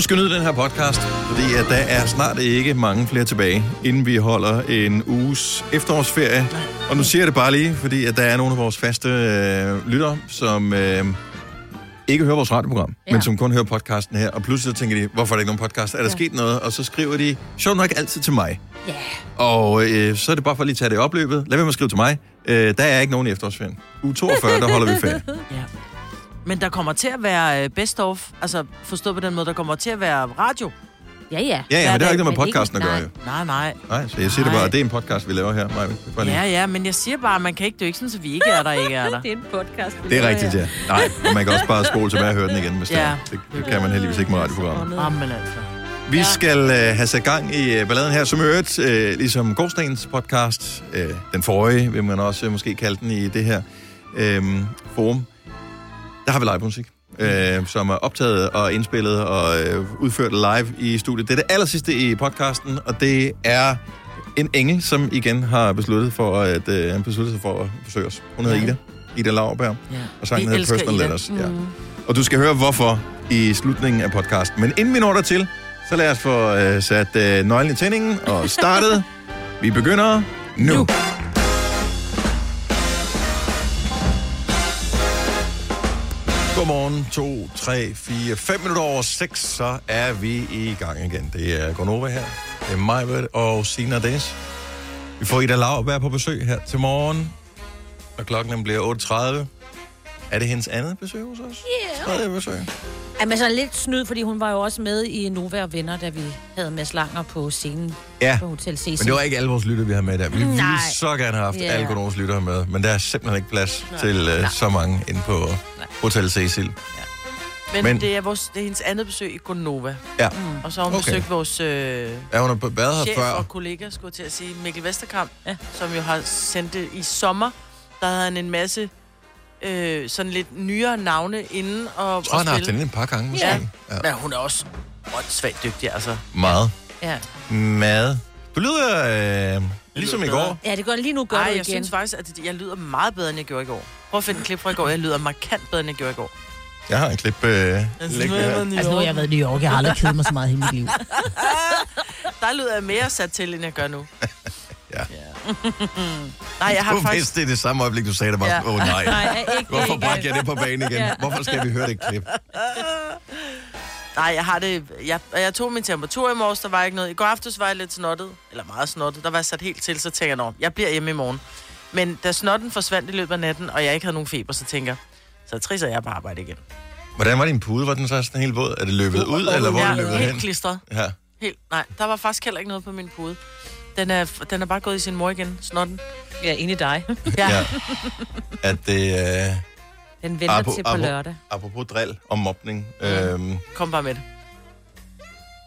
Du skal nyde den her podcast, fordi at der er snart ikke mange flere tilbage, inden vi holder en uges efterårsferie. Og nu siger jeg det bare lige, fordi at der er nogle af vores faste øh, lyttere, som øh, ikke hører vores radioprogram, ja. men som kun hører podcasten her. Og pludselig så tænker de, hvorfor er der ikke nogen podcast? Er der ja. sket noget? Og så skriver de, sjovt nok altid til mig. Ja. Og øh, så er det bare for lige at tage det i opløbet. Lad være med at skrive til mig. Øh, der er ikke nogen i efterårsferien. Uge 42, der holder vi ferie. Ja. Men der kommer til at være øh, best of, altså forstået på den måde, der kommer til at være radio. Ja, ja. Ja, ja, men det har ikke noget med Men ikke- podcasten at gøre, nej. jo. Nej, nej. Nej, så jeg siger det Nej. bare, at det er en podcast, vi laver her. Maja. Det Ja, ja, men jeg siger bare, man kan ikke, det er ikke sådan, at vi ikke er der, ikke er der. Det er en podcast. vi Det er rigtigt, her. ja. Nej, og man kan også bare spole tilbage og høre den igen, hvis Ja. ja. det, det kan man heldigvis ikke med radioprogrammet. Jamen altså. Vi skal øh, have sat gang i øh, balladen her, som øvrigt, øh, ligesom Gårdstens podcast, øh, den forrige, vil man også øh, måske kalde den i det her øh, forum. Der har vi live musik, øh, som er optaget og indspillet og øh, udført live i studiet. Det er det aller sidste i podcasten, og det er en engel, som igen har besluttet, for at, øh, besluttet sig for at besøge os. Hun hedder Ja. Ida. Ida Lauerberg. Ja. Og sangen hedder Personal Ida. Letters. Ja. Og du skal høre, hvorfor i slutningen af podcasten. Men inden vi når dertil, så lad os få øh, sat øh, nøglen i tændingen og startet. vi begynder nu. nu. Godmorgen, 2, 3, 4, 5 minutter over 6, så er vi i gang igen. Det er Gonova her. Det er mig og Sina Dennis. Vi får Ida Lauerberg på besøg her til morgen, og klokken bliver 8.30. Er det hendes andet besøg hos os? Ja. Tredje besøg. Jamen, så lidt snyd, fordi hun var jo også med i Nova og Venner, da vi havde Mads Langer på scenen Ja, på Hotel Cecil. men det var ikke alle vores lytter, vi har med der. Vi ville Nej. så gerne have haft Ja. alle Gonovas lyttere med, men der er simpelthen ikke plads til uh, så mange inde på Hotel Cecil. Men, Men- Men det, er vores, det er hendes andet besøg i Gonova. Ja, Og så har hun Okay. besøgt vores øh, er hun har været her chef før? og kollega, skulle jeg til at sige, Mikkel Vesterkamp, Ja. ja. som jo har sendt det i sommer. Der havde han en masse øh, sådan lidt nyere navne inden og, Jeg tror, han har haft den et par gange måske. Ja. ja. Men hun er også åndssvagt dygtig, altså. Meget. Ja. Mad. Du lyder øh, ligesom i bedre. går. ja, det går lige nu godt Ej, igen. jeg synes faktisk, at jeg lyder meget bedre, end jeg gjorde i går. Prøv at finde et klip fra i går. Jeg lyder markant bedre, end jeg gjorde i går. Jeg har en klip øh, liggende her. Altså, nu har jeg været i New York. Jeg har aldrig kedet mig så meget i hele mit liv. Der lyder jeg mere sat til, end jeg gør nu. Ja. Nej, jeg har Du faktisk... vidste det det samme øjeblik, du sagde det. Åh Ja. ja. oh, nej. Nej, ikke, Hvorfor brækker jeg det på banen igen? Ja. Hvorfor skal vi høre det klip? Nej, jeg har det... Jeg, jeg tog min temperatur i morges, der var ikke noget. I går aftes var jeg lidt snottet, eller meget snottet. Der var jeg sat helt til, så tænker jeg, nå, jeg bliver hjemme i morgen. Men da snotten forsvandt i løbet af natten, og jeg ikke havde nogen feber, så tænker jeg, så trisser jeg på arbejde igen. Hvordan var din pude? Var den så sådan helt våd? Er det løbet ud, eller hvor er ja, det løbet helt hen? klistret. Ja. Helt, nej, der var faktisk heller ikke noget på min pude. Den er, den er bare gået i sin mor igen, snotten. Ja, ind i dig. Ja, ja. At det... Øh, Den venter Apo- til på apo- lørdag. apropos drill og mobning. Øhm, kom bare med det.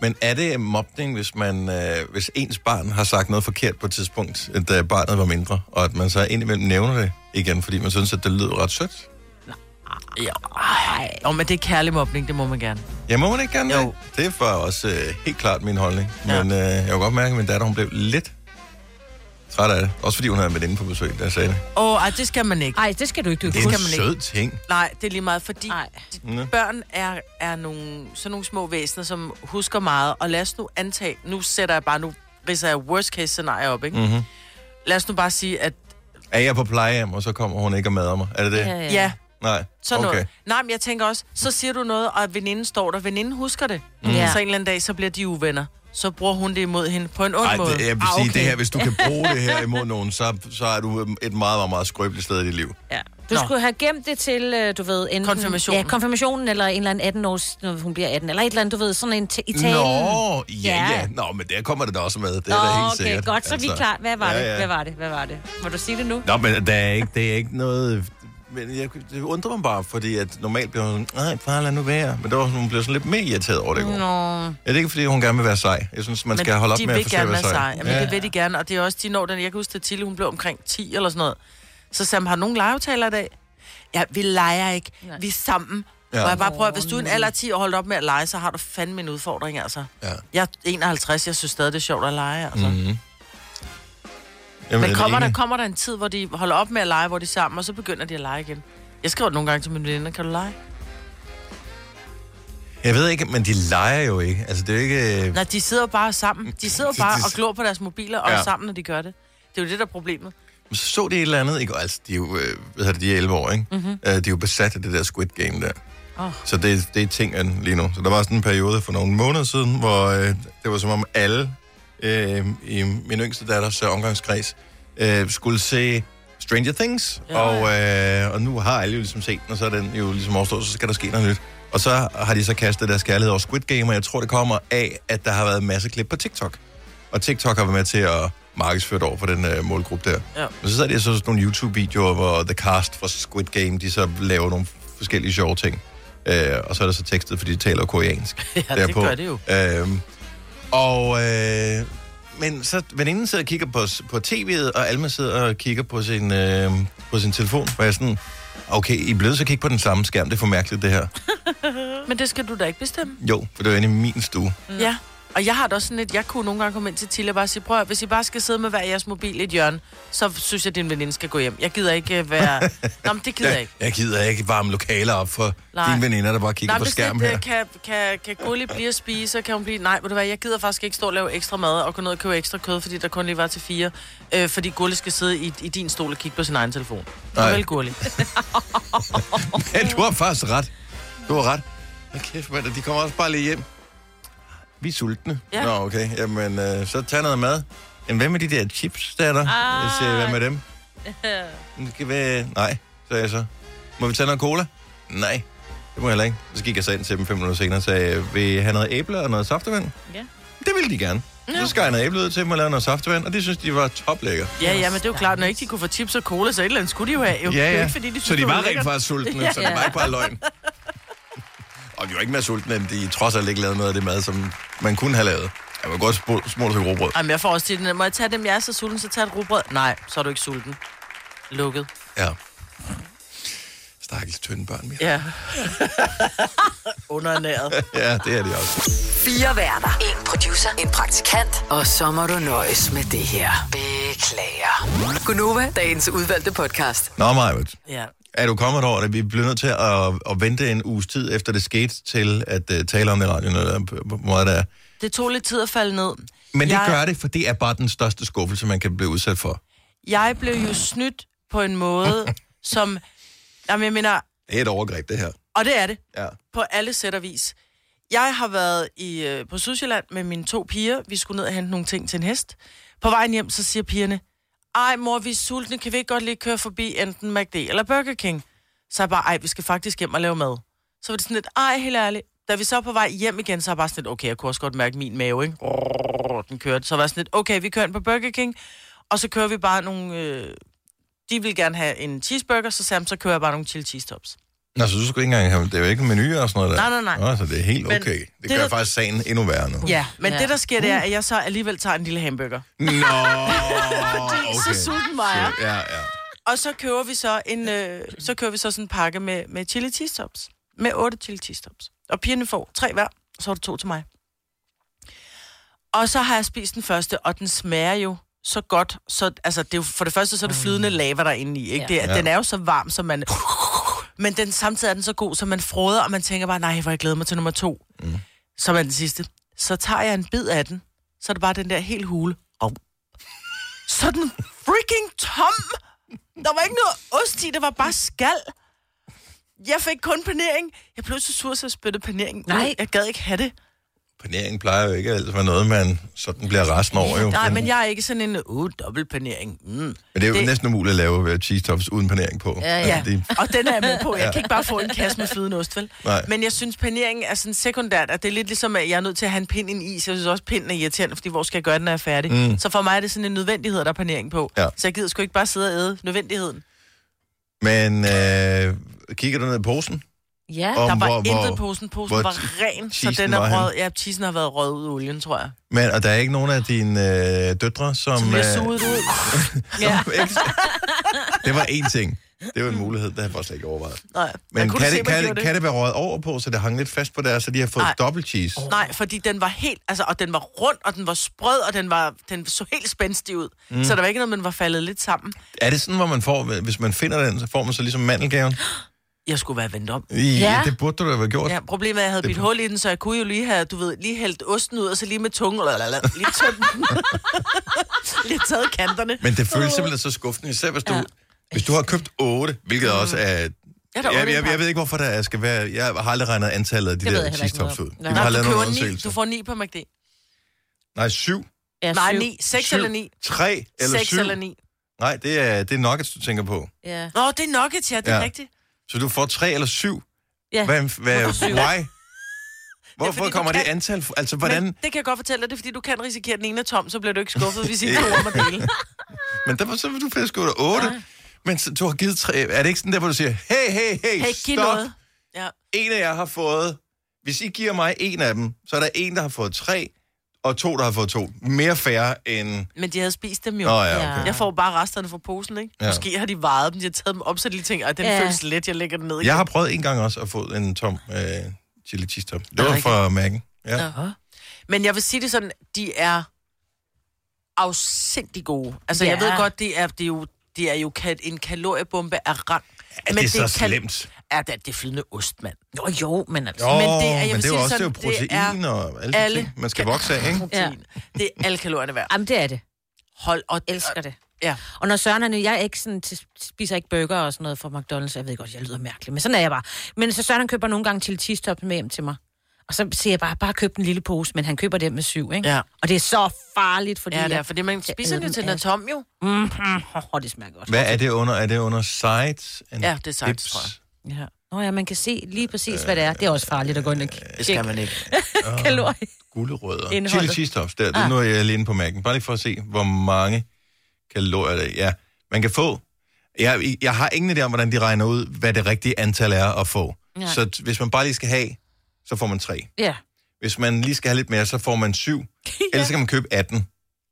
men er det mobning, hvis man, øh, hvis ens barn har sagt noget forkert på et tidspunkt, da barnet var mindre, og at man så indimellem nævner det igen, fordi man synes, at det lyder ret sødt? Ja, ej. Nå, men det er kærlig mobning, det må man gerne. Ja, må man ikke gerne Jo. det? Det var også øh, helt klart min holdning. Ja. Men øh, jeg kunne godt mærke, at min datter hun blev lidt træt af det. Også fordi hun havde en veninde på besøg, der sagde det. Åh, oh, ej, det skal man ikke. Ej, det skal du ikke. Du Det er en sød ting. Nej, det er lige meget, fordi Nej. Nå. børn er, er nogle, sådan nogle små væsener, som husker meget. Og lad os nu antage, nu sætter jeg bare, nu ridser jeg worst case scenario op, ikke? Mm-hmm. Lad os nu bare sige, at Er jeg på plejehjem, og så kommer hun ikke og mader mig? Er det det? Ja, ja, ja. Nej, sådan okay. noget. Nej, men jeg tænker også, så siger du noget, og veninden står der. Veninden husker det. Mm. Ja. Så en eller anden dag, så bliver de uvenner. Så bruger hun det imod hende på en ond Ej, måde. det, jeg vil Ah, sige, okay. det her, hvis du kan bruge det her imod nogen, så, så er du et meget, meget, meget skrøbeligt sted i dit liv. Ja. Du Nå. skulle have gemt det til, øh, du ved, enten... Konfirmationen. Ja, konfirmationen, eller en eller anden 18 års, når hun bliver 18, eller et eller andet, du ved, sådan en t- i talen. Nå, ja, Ja. ja. Nå, men der kommer det da også med. Det er Nå, da helt okay, sikkert. godt, så er vi Altså, klar. Hvad var ja, det? ja. Hvad var det? Hvad var det? Må du sige det nu? Nå, men der er ikke, det er ikke noget... Men jeg, det undrer mig bare, fordi at normalt bliver hun sådan, nej, far, lad nu være. Men der var, hun blev sådan lidt mere irriteret over det i går. Nå. Ja, det er ikke, fordi hun gerne vil være sej. Jeg synes, man Men skal holde op med at forsøge at være sej. sej. Jamen, det vil de gerne, og det er også, de når den. Jeg kan huske, at Tille, hun blev omkring 10 eller sådan noget. Så hun, har nogen legeaftaler i dag? Ja, vi leger ikke. Nej. Vi er sammen. Ja. Ja. Og jeg bare prøver, hvis du er en alder af 10 og holdt op med at lege, så har du fandme en udfordring, altså. Ja. Jeg er 51, jeg synes stadig, det er sjovt at lege, altså. Mm. Mm-hmm. Jamen, Men kommer der, kommer der en tid, hvor de holder op med at lege, hvor de er sammen, og så begynder de at lege igen? Jeg skriver nogle gange til min veninde, kan du lege? Jeg ved ikke, men de leger jo ikke. Altså, det er jo ikke... øh, Nej, de sidder bare sammen. De sidder bare og glor på deres mobiler og Ja. er sammen, når de gør det. Det er jo det, der er problemet. Så så de et eller andet, ikke? Altså, de er jo, øh, hvad det, de er 11 år, ikke? Mm-hmm. Uh, de er jo besat af det der Squid Game der. Åh. Så det, det er tingen lige nu. Så der var sådan en periode for nogle måneder siden, hvor øh, det var som om alle øh, i min yngste datters øh, omgangskreds øh, skulle se Stranger Things. Ja, Ja, og, øh, og nu har alle jo ligesom set den, og så er den jo ligesom overstået, så skal der ske noget nyt. Og så har de så kastet deres kærlighed over Squid Game, og jeg tror, det kommer af, at der har været en masse klip på TikTok. Og TikTok har været med til at markedsføre det over for den øh, målgruppe der. Ja. Men så er det så sådan nogle YouTube-videoer, hvor The Cast fra Squid Game, de så laver nogle forskellige sjove ting. Øh, og så er der så tekstet, fordi de taler koreansk. Ja, det derpå. gør det jo. Øhm, og, øh, men så veninden sidder og kigger på, på tv'et, og Alma sidder og kigger på sin, øh, på sin telefon. Og jeg er sådan, okay, I er blevet så kigge på den samme skærm. Det er for mærkeligt, det her. Men det skal du da ikke bestemme. Jo, for det var inde i min stue. Mm. Ja. Og jeg har da også sådan lidt, jeg kunne nogle gange komme ind til Tille og bare sige, prøv at, hvis I bare skal sidde med hver jeres mobil i et hjørne, så synes jeg, at din veninde skal gå hjem. Jeg gider ikke øh, være... Nå, men det gider jeg ikke. jeg gider ikke varme lokaler op for Nej. dine veninder, der bare kigger Nej, på hvis skærm det, her. kan, kan, kan Gulli blive at spise, kan hun blive... Nej, ved du hvad, jeg gider faktisk ikke stå og lave ekstra mad og gå ned og købe ekstra kød, fordi der kun lige var til fire. Øh, fordi Gulli skal sidde i, i din stol og kigge på sin egen telefon. Nej. Vel, Gulli. Men du har faktisk ret. Du har ret. Hold kæft, mand, de kommer også bare lige hjem. Vi er sultne. Ja. Nå, okay. Jamen, øh, så tag noget mad. Men hvad med de der chips, der er der? Ah. Jeg siger, hvad med dem? Det skal være... Nej, sagde jeg så. Må vi tage noget cola? Nej, det må jeg heller ikke. Så gik jeg så ind til dem fem minutter senere og sagde, vil I have noget æble og noget saftevand? Ja. Det ville de gerne. Så skar jeg noget æble ud til dem og lavede noget saftevand, og det synes de var toplækker. Ja, ja, men det er jo klart, når ikke de kunne få chips og cola, så et eller andet skulle de jo have. Jo. Det er jo ikke, fordi de så synes, de det var lækkert. rent faktisk sultne, så det var ikke bare løgn. Og de var ikke mere sultne, end de trods alt ikke lavede noget af det mad, som man kunne have lavet. Jeg var godt små, små til råbrød. Jamen, jeg får også til må jeg tage dem, jeg er så sulten, så tag et rugbrød. Nej, så er du ikke sulten. Lukket. Ja. Stakkels tynde børn. vi har. Ja. Underernæret. Ja, det er de også. Fire værter. En producer. En praktikant. Og så må du nøjes med det her. Beklager. Gunova, dagens udvalgte podcast. Nå, Majbert. Ja. Er du kommet over det? Vi bliver nødt til at, at vente en uges tid efter det skete til at uh, tale om det i radioen, eller måde der er. Det tog lidt tid at falde ned. Men det jeg, gør det, for det er bare den største skuffelse, man kan blive udsat for. Jeg blev jo snydt på en måde, som... Jamen, jeg mener... Det er et overgreb, det her. Og det er det. Ja. På alle sæt og vis. Jeg har været i, øh, på Sydsjælland med mine to piger. Vi skulle ned og hente nogle ting til en hest. På vejen hjem, så siger pigerne, ej mor, vi er sultne, kan vi ikke godt lige køre forbi enten McD eller Burger King? Så er jeg bare, ej, vi skal faktisk hjem og lave mad. Så var det sådan lidt, ej, helt ærligt. Da vi så er på vej hjem igen, så er jeg bare sådan lidt, okay, jeg kunne også godt mærke min mave, ikke? Den kørte. Så var jeg sådan lidt, okay, vi kører ind på Burger King, og så kører vi bare nogle... Øh, de vil gerne have en cheeseburger, så Sam, så kører jeg bare nogle chili cheese tops. Nå, så du skulle ikke engang have... Det er jo ikke menuer og sådan noget der. Nej, nej, nej. Nå, så det er helt Men okay. Det, det gør der- faktisk sagen endnu værre nu. Ja, men Ja. det, der sker, det er, at jeg så alligevel tager en lille hamburger. Nå, okay. Så sulten var jeg. Ja, ja. Og så køber vi så en, øh, så køber vi så sådan en pakke med, med chili cheese tops. Med otte chili cheese tops. Og pigerne får tre hver, og så er der to til mig. Og så har jeg spist den første, og den smager jo så godt. Så, altså, det er jo, for det første, så er det flydende lava der er inde i. Ikke? Ja. Det, er- Ja. Den er jo så varm, som man... Men den, samtidig er den så god, så man froder, og man tænker bare, nej, hvor jeg glæder mig til nummer to. Mm. Som er den sidste. Så tager jeg en bid af den, så er det bare den der helt hule. Og så den freaking tom! Der var ikke noget ost i, det var bare skal. Jeg fik kun panering. Jeg blev så sur, så jeg spyttede panering. ud. Nej. Jeg gad ikke have det. Panering plejer jo ikke altid at være noget, man sådan bliver resten over. Jo. Nej, men jeg er ikke sådan en, uh, dobbelt panering. Mm. Men det er jo det... næsten umuligt at lave øh, cheese tops uden panering på. Ja, ja. Ja, Det, og den er jeg med på. Jeg kan ikke bare få en kasse med flydende ost, vel? Nej. Men jeg synes, paneringen er sådan sekundært, at det er lidt ligesom, at jeg er nødt til at have en pind i en is. Jeg synes også, pinden er irriterende, fordi hvor skal jeg gøre den, når jeg er færdig? Mm. Så for mig er det sådan en nødvendighed, at der er panering på. Ja. Så jeg gider sgu ikke bare sidde og æde nødvendigheden. men øh, kigger du ned i posen? Ja, Om Der var hvor- intet hvor- i posen. Posen hvor var ren, så den er rød. Ja, cheesen har været rød ud af olien, tror jeg. Men, og der er ikke nogen af dine øh, døtre, som... Som bliver øh, suget ud. ja. ikke- det var én ting. Det var en mulighed, det har jeg faktisk ikke overvejet. Nej, Men kan se, det, kan, det, kan det være røget over på, så det hang lidt fast på der, så de har fået Nej. dobbelt cheese? Nej, fordi den var helt, altså, og den var rund, og den var sprød, og den, var, den så helt spændstig ud. Mm. Så der var ikke noget, man var faldet lidt sammen. Er det sådan, hvor man får, hvis man finder den, så får man så ligesom mandelgaven? Jeg skulle være vendt om. Ja, Ja. det burde du da have gjort. Ja, problemet er, at jeg havde Det- bidt hul i den, så jeg kunne jo lige have, du ved, lige hældt osten ud, og så lige med tungen, lalala, lige tømt den. lige taget kanterne. Men det føles simpelthen så skuffende, især hvis du, Ja. hvis du har købt 8, hvilket også er... Ja, der er Jeg, otte i jeg, jeg, ved ikke, hvorfor der skal være... Jeg har aldrig regnet antallet af de Det der cheese tops ud. Nej. har lavet du, nogle undersøgelser. du får ni på McD. Nej, syv. Ja, Nej, syv. ni. Seks syv, eller ni. Tre eller Seks syv. eller ni. Nej, det er, det er nuggets, du tænker på. Ja. Nå, det er nuggets, ja, det er Ja. rigtigt. Så du får tre eller syv. ja. Hvad, hvad, why? Hvorfor du kommer det kan- antal? Altså, hvordan... Men det kan jeg godt fortælle dig, det er fordi, du kan risikere, at den ene er tom, så bliver du ikke skuffet, hvis I to om at dele. Men derfor så vil du fiske ud af 8. Nej. Men så, du har givet tre. Er det ikke sådan der, hvor du siger, hey, hey, hey, Hey, stop. noget. Ja. En af jer har fået... Hvis I giver mig en af dem, så er der en, der har fået tre, og to, der har fået to. Mere færre end... Men de havde spist dem jo. Nå ja, Ja. okay. Jeg får bare resterne fra posen, ikke? Ja. Ja. Måske har de vejet dem, de har taget dem op, så de tænker, at den Ja. ja. føles let, jeg lægger den ned igen. Jeg har prøvet en gang også at få en tom øh, chili cheese top. Det Er var det fra Mac'en. Ja. Ja. Men jeg vil sige det sådan, de er afsindig gode. Altså, ja. jeg Ja. ved godt, det er, det er jo, det er jo en kaloriebombe af rang. Er det, så kan- slemt? Ja, det er, det er flydende ost, mand. Jo, jo, men altså... Jo, Men det er- jeg men det er jo også det er sådan, det protein er og alle alle- ting, man skal vokse af, ikke? Protein. Ja. Det er alle kalorierne værd. Jamen, det er det. Hold og Elsker det. Ja. Og når Søren er nu, jeg er ikke sådan, til, spiser ikke burger og sådan noget fra McDonald's, jeg ved godt, jeg lyder mærkelig, men sådan er jeg bare. Men så Søren køber nogle gange cheese tops med hjem til mig. Og så siger jeg bare, bare køb en lille pose, men han køber dem med syv, ikke? Ja. Og det er så farligt, fordi... Ja, det er, fordi man spiser den jo til den er tom, jo. Mhm. Åh, det smager godt. Hvad er det under? Er det under sides? and Ja, det er sides, dips? tror jeg. Ja. Nå ja, man kan se lige præcis, hvad det er. Det er også farligt at gå ind og Det skal man ikke. kalorier. Gulerødder. Chili cheese tops. Der, ah. Nu er jeg lige inde på Mac'en. Bare lige for at se, hvor mange kalorier det er. Ja, man kan få... Jeg, jeg har ingen idé om, hvordan de regner ud, hvad det rigtige antal er at få. Nej. Så hvis man bare lige skal have, så får man tre. Ja. Hvis man lige skal have lidt mere, så får man syv. Ellers kan man købe 18.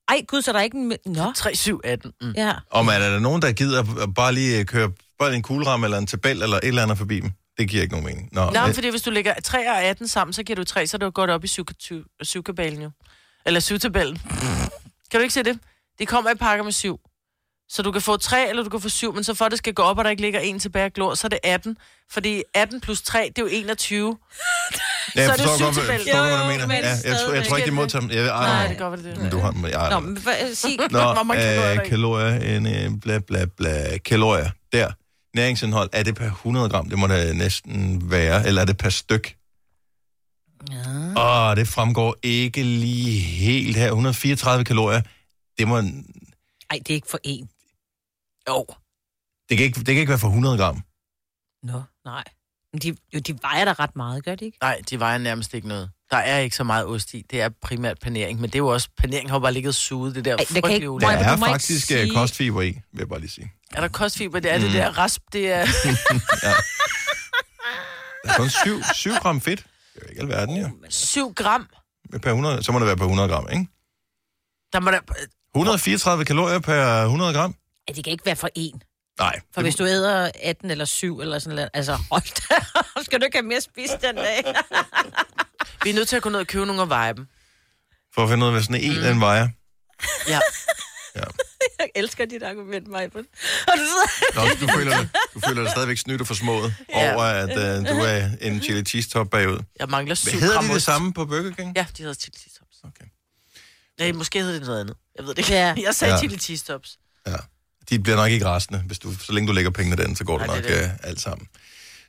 Ej, gud, så er der ikke en... Nå. 3, 7, 18. Mm. Ja. Og man, er der nogen, der gider bare lige øh, køre bare en kugleramme eller en tabel eller et eller andet forbi dem? Det giver ikke nogen mening. Nå, Nå, men fordi hvis du lægger 3 og 18 sammen, så giver du 3, så er det jo godt op i syvka- syvkabalen jo. Eller syvtabellen. Kan du ikke se det? De kommer i pakker med 7. Så du kan få 3, eller du kan få 7, men så for at det skal gå op, og der ikke ligger en tilbage og glor, så er det 18. Fordi 18 plus 3, det er jo 21. Ja, jeg så er det forstår godt, hvad, forstår, du mener. men Ja, jeg, tror, jeg tror ikke, de modtager dem. Jeg, ej, Nej, nej, det går vel det. Men du har dem. Jeg, Nå, men sig... Nå, Hvor mange kalorier er der øh, kalorier, en, øh, bla, bla, bla, kalorier. Der. Næringsindhold, er det per 100 gram? Det må det næsten være. Eller er det per styk? Ja. Åh, det fremgår ikke lige helt her. 134 kalorier. Det, må, Ej, det er ikke for en. Jo. det, kan ikke, det kan ikke være for 100 gram. Nå, nej. Men de, jo, de vejer da ret meget, gør de ikke? Nej, de vejer nærmest ikke noget. Der er ikke så meget ost i. Det er primært panering, men det er jo også... Panering har bare ligget suget, det der Ej, frygtelige ikke- olie. Der er faktisk sige- sige... kostfiber i, vil jeg bare lige sige. Er der kostfiber? Det er Mm. det der rasp, det er... Der er kun 7, 7 gram fedt. Det er jo ikke alverden, jo. 7 gram. Per 100, så må det være per 100 gram, ikke? Der må der... 134 kalorier per 100 gram? Ja, det kan ikke være for en. Nej. For hvis du æder 18 eller 7 eller sådan noget, altså hold da, skal du ikke have mere spist den dag? Vi er nødt til at gå ned og købe nogle og veje dem. For at finde ud af, hvad sådan en, mm. den vejer. Ja. Jeg elsker dit argument, Majbert. Og du sidder... Nå, du føler, dig, du føler dig stadigvæk snydt og forsmået Ja. over, at uh, du er en chili cheese top bagud. Jeg mangler 7 Hedder de det ost. samme på Burger King? Ja, de hedder chili cheese tops. Okay. Nej, måske hedder det noget andet. Jeg ved det ikke. Ja. Jeg sagde Ja. chili cheese tops. Ja. De bliver nok ikke restende. Hvis du, så længe du lægger pengene den, så går det Nej, nok det uh, alt sammen.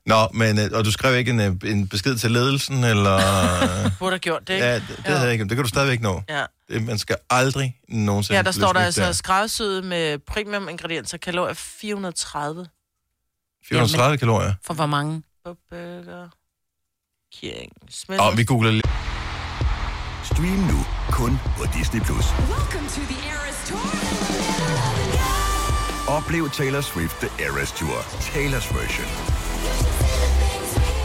Nå, men, uh, og du skrev ikke en, uh, en besked til ledelsen, eller... Burde have gjort det, ikke? ja, det, det, havde jeg ikke. det kan du stadigvæk nå. Ja. Det, man skal aldrig nogensinde Ja, der står der altså skræddersyet med premium ingredienser, kalorier 430 430 kalorier. For hvor mange? på burger. King. Og vi googler lige. Stream nu kun på Disney+. Plus. Oplev Taylor Swift The Eras Tour, Taylor's version.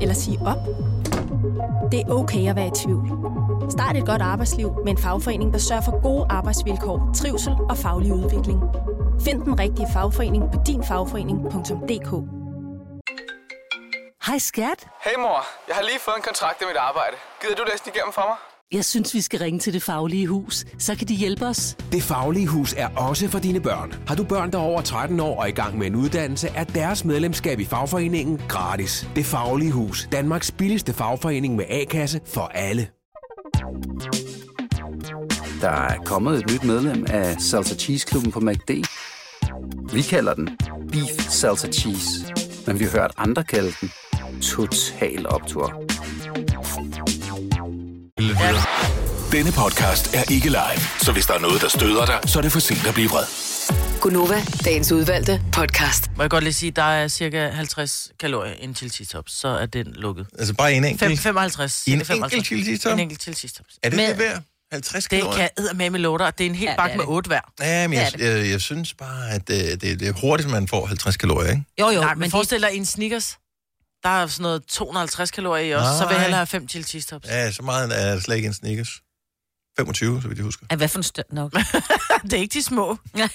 Eller sige op? Det er okay at være i tvivl. Start et godt arbejdsliv med en fagforening, der sørger for gode arbejdsvilkår, trivsel og faglig udvikling. Find den rigtige fagforening på dinfagforening.dk Hej skat. Hey mor, jeg har lige fået en kontrakt i mit arbejde. Gider du læse den igennem for mig? Jeg synes, vi skal ringe til Det Faglige Hus. Så kan de hjælpe os. Det Faglige Hus er også for dine børn. Har du børn, der er over 13 år og i gang med en uddannelse, er deres medlemskab i fagforeningen gratis. Det Faglige Hus. Danmarks billigste fagforening med A-kasse for alle. Der er kommet et nyt medlem af Salsa Cheese Klubben på MACD. Vi kalder den Beef Salsa Cheese, men vi har hørt andre kalde den Total Optor. Denne podcast er ikke live, så hvis der er noget, der støder dig, så er det for sent at blive vred. Gunova, dagens udvalgte podcast. Må jeg godt lige sige, der er cirka 50 kalorier i en chili tops, så er den lukket. Altså bare en enkelt? Fem- 55. I en 55. enkelt chili top? En enkelt chili tops. Er det Med- det værd? 50 Det kalorier? kan jeg med med låter, og det er en hel Ja, det bakke med det. 8 hver. Ja, men jeg, Det jeg, jeg synes bare, at øh, det, det er hurtigt, man får 50 kalorier, ikke? Jo, jo, Nej, men men forestil dig en Snickers. Der er sådan noget 250 kalorier i også, så vil jeg hellere have 5 chili cheese tops. Ja, så meget er slet ikke en Snickers. 25, så vidt jeg husker. de... Hvad for en større nok? det er ikke de små. Ja.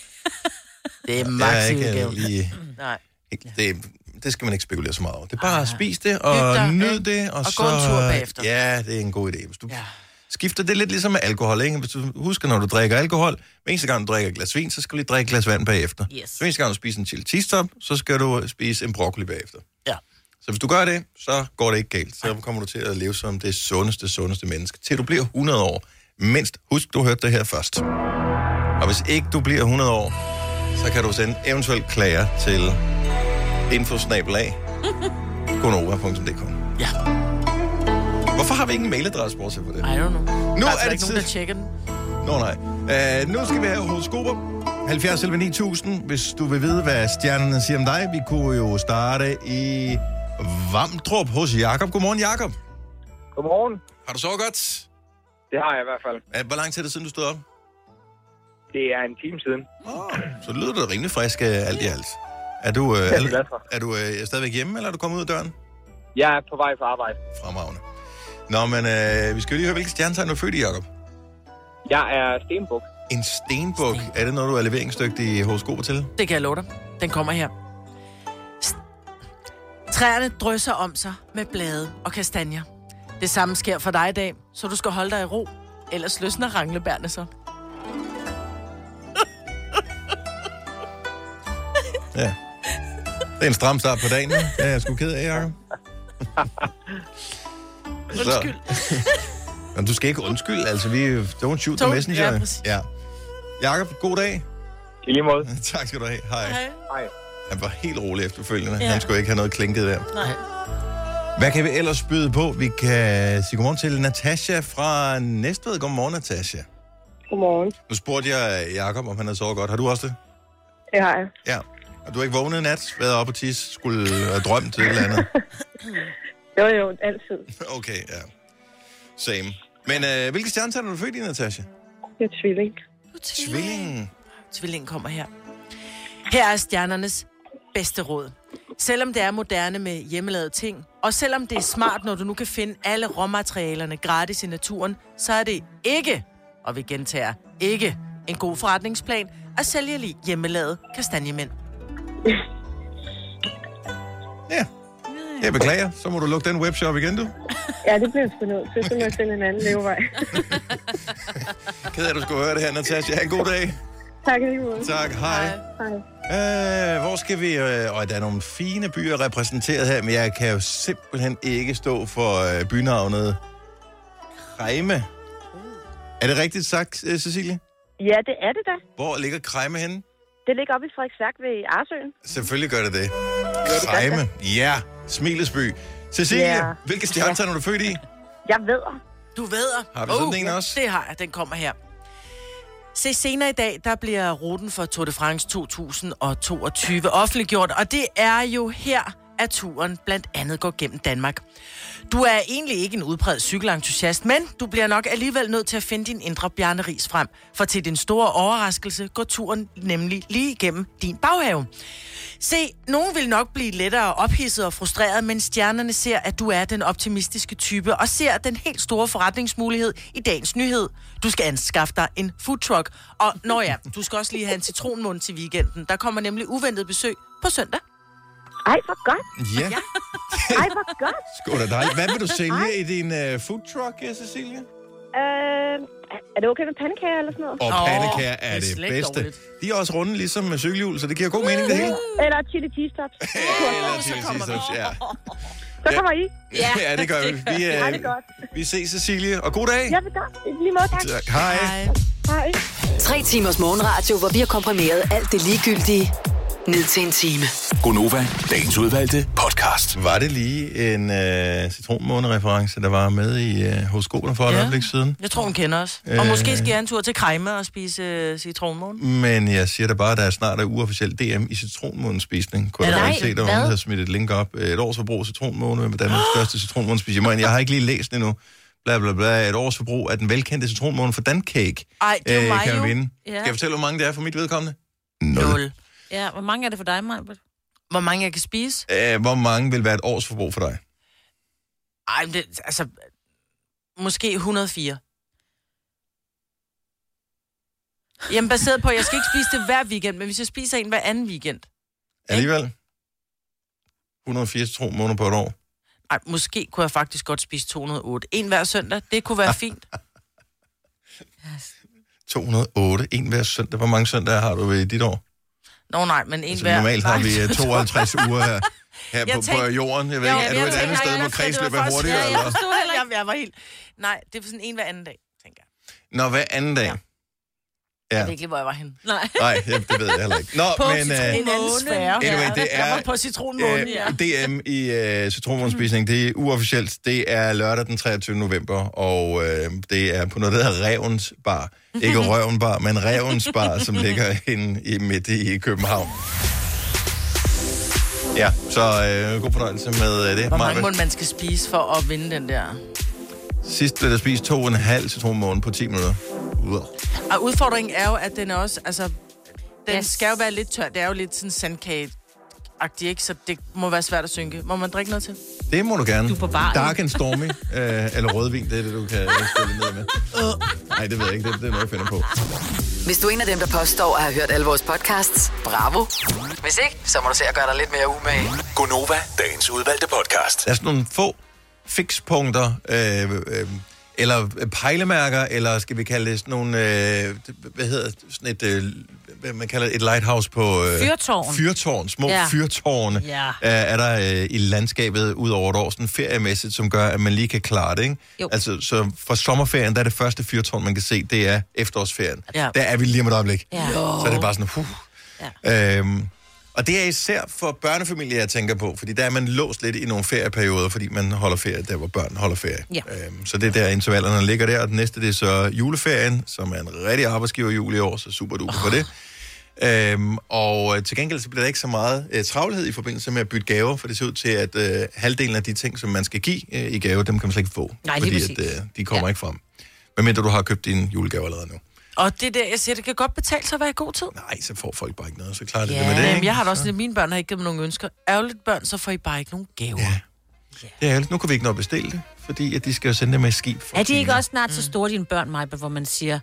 det er er max ikke udgave. lige... Nej. Ikke, det, det skal man ikke spekulere så meget over. Det er bare at spise det og dig, nyd ikke? det. Og, Og så, gå en tur bagefter. Ja, det er en god idé. Hvis du Ja. skifter det lidt ligesom med alkohol, ikke? Hvis du husker, når du drikker alkohol, hver eneste gang du drikker et glas vin, så skal du lige drikke et glas vand bagefter. Yes. Så hver eneste gang du spiser en chili cheese top, så skal du spise en broccoli bagefter. Ja. Så hvis du gør det, så går det ikke galt. Så kommer du til at leve som det sundeste, sundeste menneske. Til du bliver 100 år. Mindst, husk, du hørte det her først. Og hvis ikke du bliver 100 år, så kan du sende eventuelt klager til infosnabelag gonova.dk. Ja. Hvorfor har vi ikke en mailadresse bortset for det? I don't know. Nu der er er, det ikke nogen, der tid- tjekker den. Nå nej. Uh, nu skal vi have horoskoper. 70 11 9000, hvis du vil vide, hvad stjernerne siger om dig. Vi kunne jo starte i Vamdrup hos Jakob. Godmorgen, Jakob. Godmorgen. Har du så godt? Det har jeg i hvert fald. Hvor lang tid er det siden, du stod op? Det er en time siden. Oh, så lyder det rimelig frisk uh, alt i alt. Er du, uh, er er, du uh, stadigvæk hjemme, eller er du kommet ud af døren? Jeg er på vej på arbejde. Fremragende. Nå, men uh, vi skal jo lige høre, hvilke stjernetegn du er født i, Jacob. Jeg er stenbuk. En stenbuk. Er det noget, du er leveringsdygtig i horoskoper til? Det kan jeg love dig. Den kommer her. Træerne drysser om sig med blade og kastanjer. Det samme sker for dig i dag, så du skal holde dig i ro. Ellers løsner ranglebærne så. Ja. Det er en stram start på dagen, ja. Det er jeg sgu ked af, Jacob. Undskyld. Men du skal ikke undskylde, altså vi don't shoot the messenger. ja, præcis. ja. Jakob, god dag. I lige måde. tak skal du have. Hej. Hej. Hej. Han var helt rolig efterfølgende. Ja. Han skulle ikke have noget klinket der. Nej. Hvad kan vi ellers byde på? Vi kan sige godmorgen til Natasha fra Næstved. Godmorgen, Natasha. Godmorgen. Nu spurgte jeg Jakob, om han havde sovet godt. Har du også det? Det har jeg. Ja. Har du ikke vågnet i nat? Været op og tisse? Skulle have drømt et eller andet? Jo, jo, altid. Okay, ja. Same. Men øh, hvilke stjernetegn er du født i, Natasha? Jeg er tvilling. Tvilling. Tvillingen kommer her. Her er stjernernes bedste råd. Selvom det er moderne med hjemmelavede ting, og selvom det er smart, når du nu kan finde alle råmaterialerne gratis i naturen, så er det ikke, og vi gentager, ikke en god forretningsplan at sælge lige hjemmelavede kastanjemænd. Ja. Jeg beklager. Så må du lukke den webshop igen, du. Ja, det bliver sgu nødt til. Så må jeg finde en anden levevej. Ked af, at du skulle høre det her, Natasha. Ha' en god dag. tak lige måde. Tak. Hej. Hej. Øh, hvor skal vi... Øh, og der er nogle fine byer repræsenteret her, men jeg kan jo simpelthen ikke stå for øh, bynavnet Krejme. Er det rigtigt sagt, øh, Cecilie? Ja, det er det da. Hvor ligger Krejme henne? Det ligger oppe i Frederiksværk ved Arsøen. Selvfølgelig gør det det. Krejme. Ja, Smilesby. Cecilie, Ja. hvilke stjernetegn er du født i? Jeg ved. Du ved. Har du sådan en også? Det har jeg. Den kommer her. Se, senere i dag, der bliver ruten for Tour de France 2022 offentliggjort, og det er jo her, at turen blandt andet går gennem Danmark. Du er egentlig ikke en udbredt cykelentusiast, men du bliver nok alligevel nødt til at finde din indre Bjarne Ries frem. For til din store overraskelse går turen nemlig lige igennem din baghave. Se, nogen vil nok blive lettere ophidset og frustreret, men stjernerne ser, at du er den optimistiske type, og ser den helt store forretningsmulighed i dagens nyhed. Du skal anskaffe dig en food truck. Og når ja, du skal også lige have en citronmund til weekenden. Der kommer nemlig uventet besøg på søndag. Ej, hvor godt. Ja, Ej, hvor godt. sgu da dejligt. Hvad vil du sælge i din uh, food truck, ja, Cecilia? Øh, er det okay med pandekager eller sådan noget? Og pandekager er det, ikke bedste. dårligt. De er også runde, ligesom med cykelhjul, så det giver god mening, det hele. Eller chili cheese tops. Eller chili cheese tops, ja. Så kommer I. Ja. ja, det gør vi. Vi, Ja, uh, det er godt. vi ses, Cecilie, og god dag. Ja, det gør. Lige måde, tak. Tak. Hej. Hej. Tre timers morgenradio, hvor vi har komprimeret alt det ligegyldige ned til en time. Gonova, dagens udvalgte podcast. Var det lige en uh, citronmåne-reference, der var med i uh, horoskoperne for et Ja. øjeblik siden? Jeg tror, hun kender os. Og Øh. måske skal jeg en tur til Krejme og spise uh, citronmåne. Men jeg siger da bare, at der er snart er uofficiel DM i citronmånespisning. Kunne jeg ikke se, der var nogen, der smidt et link op. Et års forbrug af citronmåne med Danmarks største citronmånespisning. Men jeg har ikke lige læst den endnu. Bla, bla, bla. Et års forbrug af den velkendte citronmåne for Dancake. Ej, det er jo mig kan jo. vinde. Ja. Skal jeg fortælle, hvor mange det er for mit vedkommende? Nul. Ja, hvor mange er det for dig, Maja? Hvor mange jeg kan spise? Uh, hvor mange vil være et års forbrug for dig? Ej, men det, altså... Måske 104. Jamen, baseret på, at jeg skal ikke spise det hver weekend, men hvis jeg spiser en hver anden weekend. Alligevel? 180 citronmåner på et år. Ej, måske kunne jeg faktisk godt spise 208. En hver søndag, det kunne være fint. 208. En hver søndag. Hvor mange søndage har du i dit år? Nå nej, men en Altså, hver... normalt har vi øh, 52 uger her, her Jeg på, på tænkte- jorden. Jeg ved Jo, ikke, er du jeg et andet sted, jeg hvor kredsløb er hurtigere? Ja, jeg eller? forstod heller ikke. Jeg var helt... Nej, det er sådan en hver anden dag. Nå, hver anden dag. Jeg Ja. ved ikke lige, hvor jeg var henne. Nej. Nej, ja, det ved jeg heller ikke. Nå, På men... en øh, anden sfære. Anyway, det Jeg er var på citronmånen, ja. DM i uh, citronmånespisning. Det er uofficielt. Det er lørdag den 23. november, og uh, det er på noget, der hedder Revens Bar. Ikke Røven Bar, men Revens Bar, som ligger inde i midt i København. Ja, så uh, god fornøjelse med uh, det. Hvor mange Maja. må man skal spise for at vinde den der? Sidst blev der spist to og en halv citronmåne på 10 minutter. Uah. Og udfordringen er jo, at den er også, altså, den Yes. yes. skal jo være lidt tør. Det er jo lidt sådan sandkage agtig ikke? Så det må være svært at synke. Må man drikke noget til? Det må du gerne. Du er på baren. Dark and Stormy, øh, eller rødvin, det er det, du kan spille ned med. Nej, det ved jeg ikke. Det, det er noget, jeg finder på. Hvis du er en af dem, der påstår at have hørt alle vores podcasts, bravo. Hvis ikke, så må du se at gøre dig lidt mere umage. Gonova, dagens udvalgte podcast. Der er sådan nogle få fikspunkter, øh, øh, eller pejlemærker, eller skal vi kalde det sådan nogle, øh, hvad hedder sådan et, øh, hvad man kalder et lighthouse på... Øh, Fyrtårn. Fyrtårn, små Ja. fyrtårne Ja. øh, er der øh, i landskabet ud over et år, sådan feriemæssigt, som gør, at man lige kan klare det, ikke? Jo. Altså, så fra sommerferien, der er det første fyrtårn, man kan se, det er efterårsferien. Ja. Der er vi lige om et øjeblik. Ja. Så er det bare sådan, huh. Ja. Øhm, og det er især for børnefamilier, jeg tænker på, fordi der er man låst lidt i nogle ferieperioder, fordi man holder ferie der, hvor børn holder ferie. Ja. Øhm, så det er der, intervallerne ligger der, og den næste det er så juleferien, som er en rigtig arbejdsgiver jul i år, så super duper oh. for det. Øhm, og øh, til gengæld så bliver der ikke så meget øh, travlhed i forbindelse med at bytte gaver, for det ser ud til, at øh, halvdelen af de ting, som man skal give øh, i gave, dem kan man slet ikke få. Nej, fordi at, øh, de kommer Ja. ja. ikke frem. Medmindre du har købt din julegave allerede nu. Og det der, jeg siger, det kan godt betale sig at være i god tid. Nej, så får folk bare ikke noget, så klarer det Ja, det med det, Jamen, ikke? jeg har da også lidt, mine børn har ikke givet mig nogen ønsker. Ærgerligt børn, så får I bare ikke nogen gaver. Ja. Det er ærgerligt. Nu kan vi ikke nå at bestille det, fordi at de skal jo sende det med skib. Er de ikke også snart så store, dine børn, Maja, hvor man siger,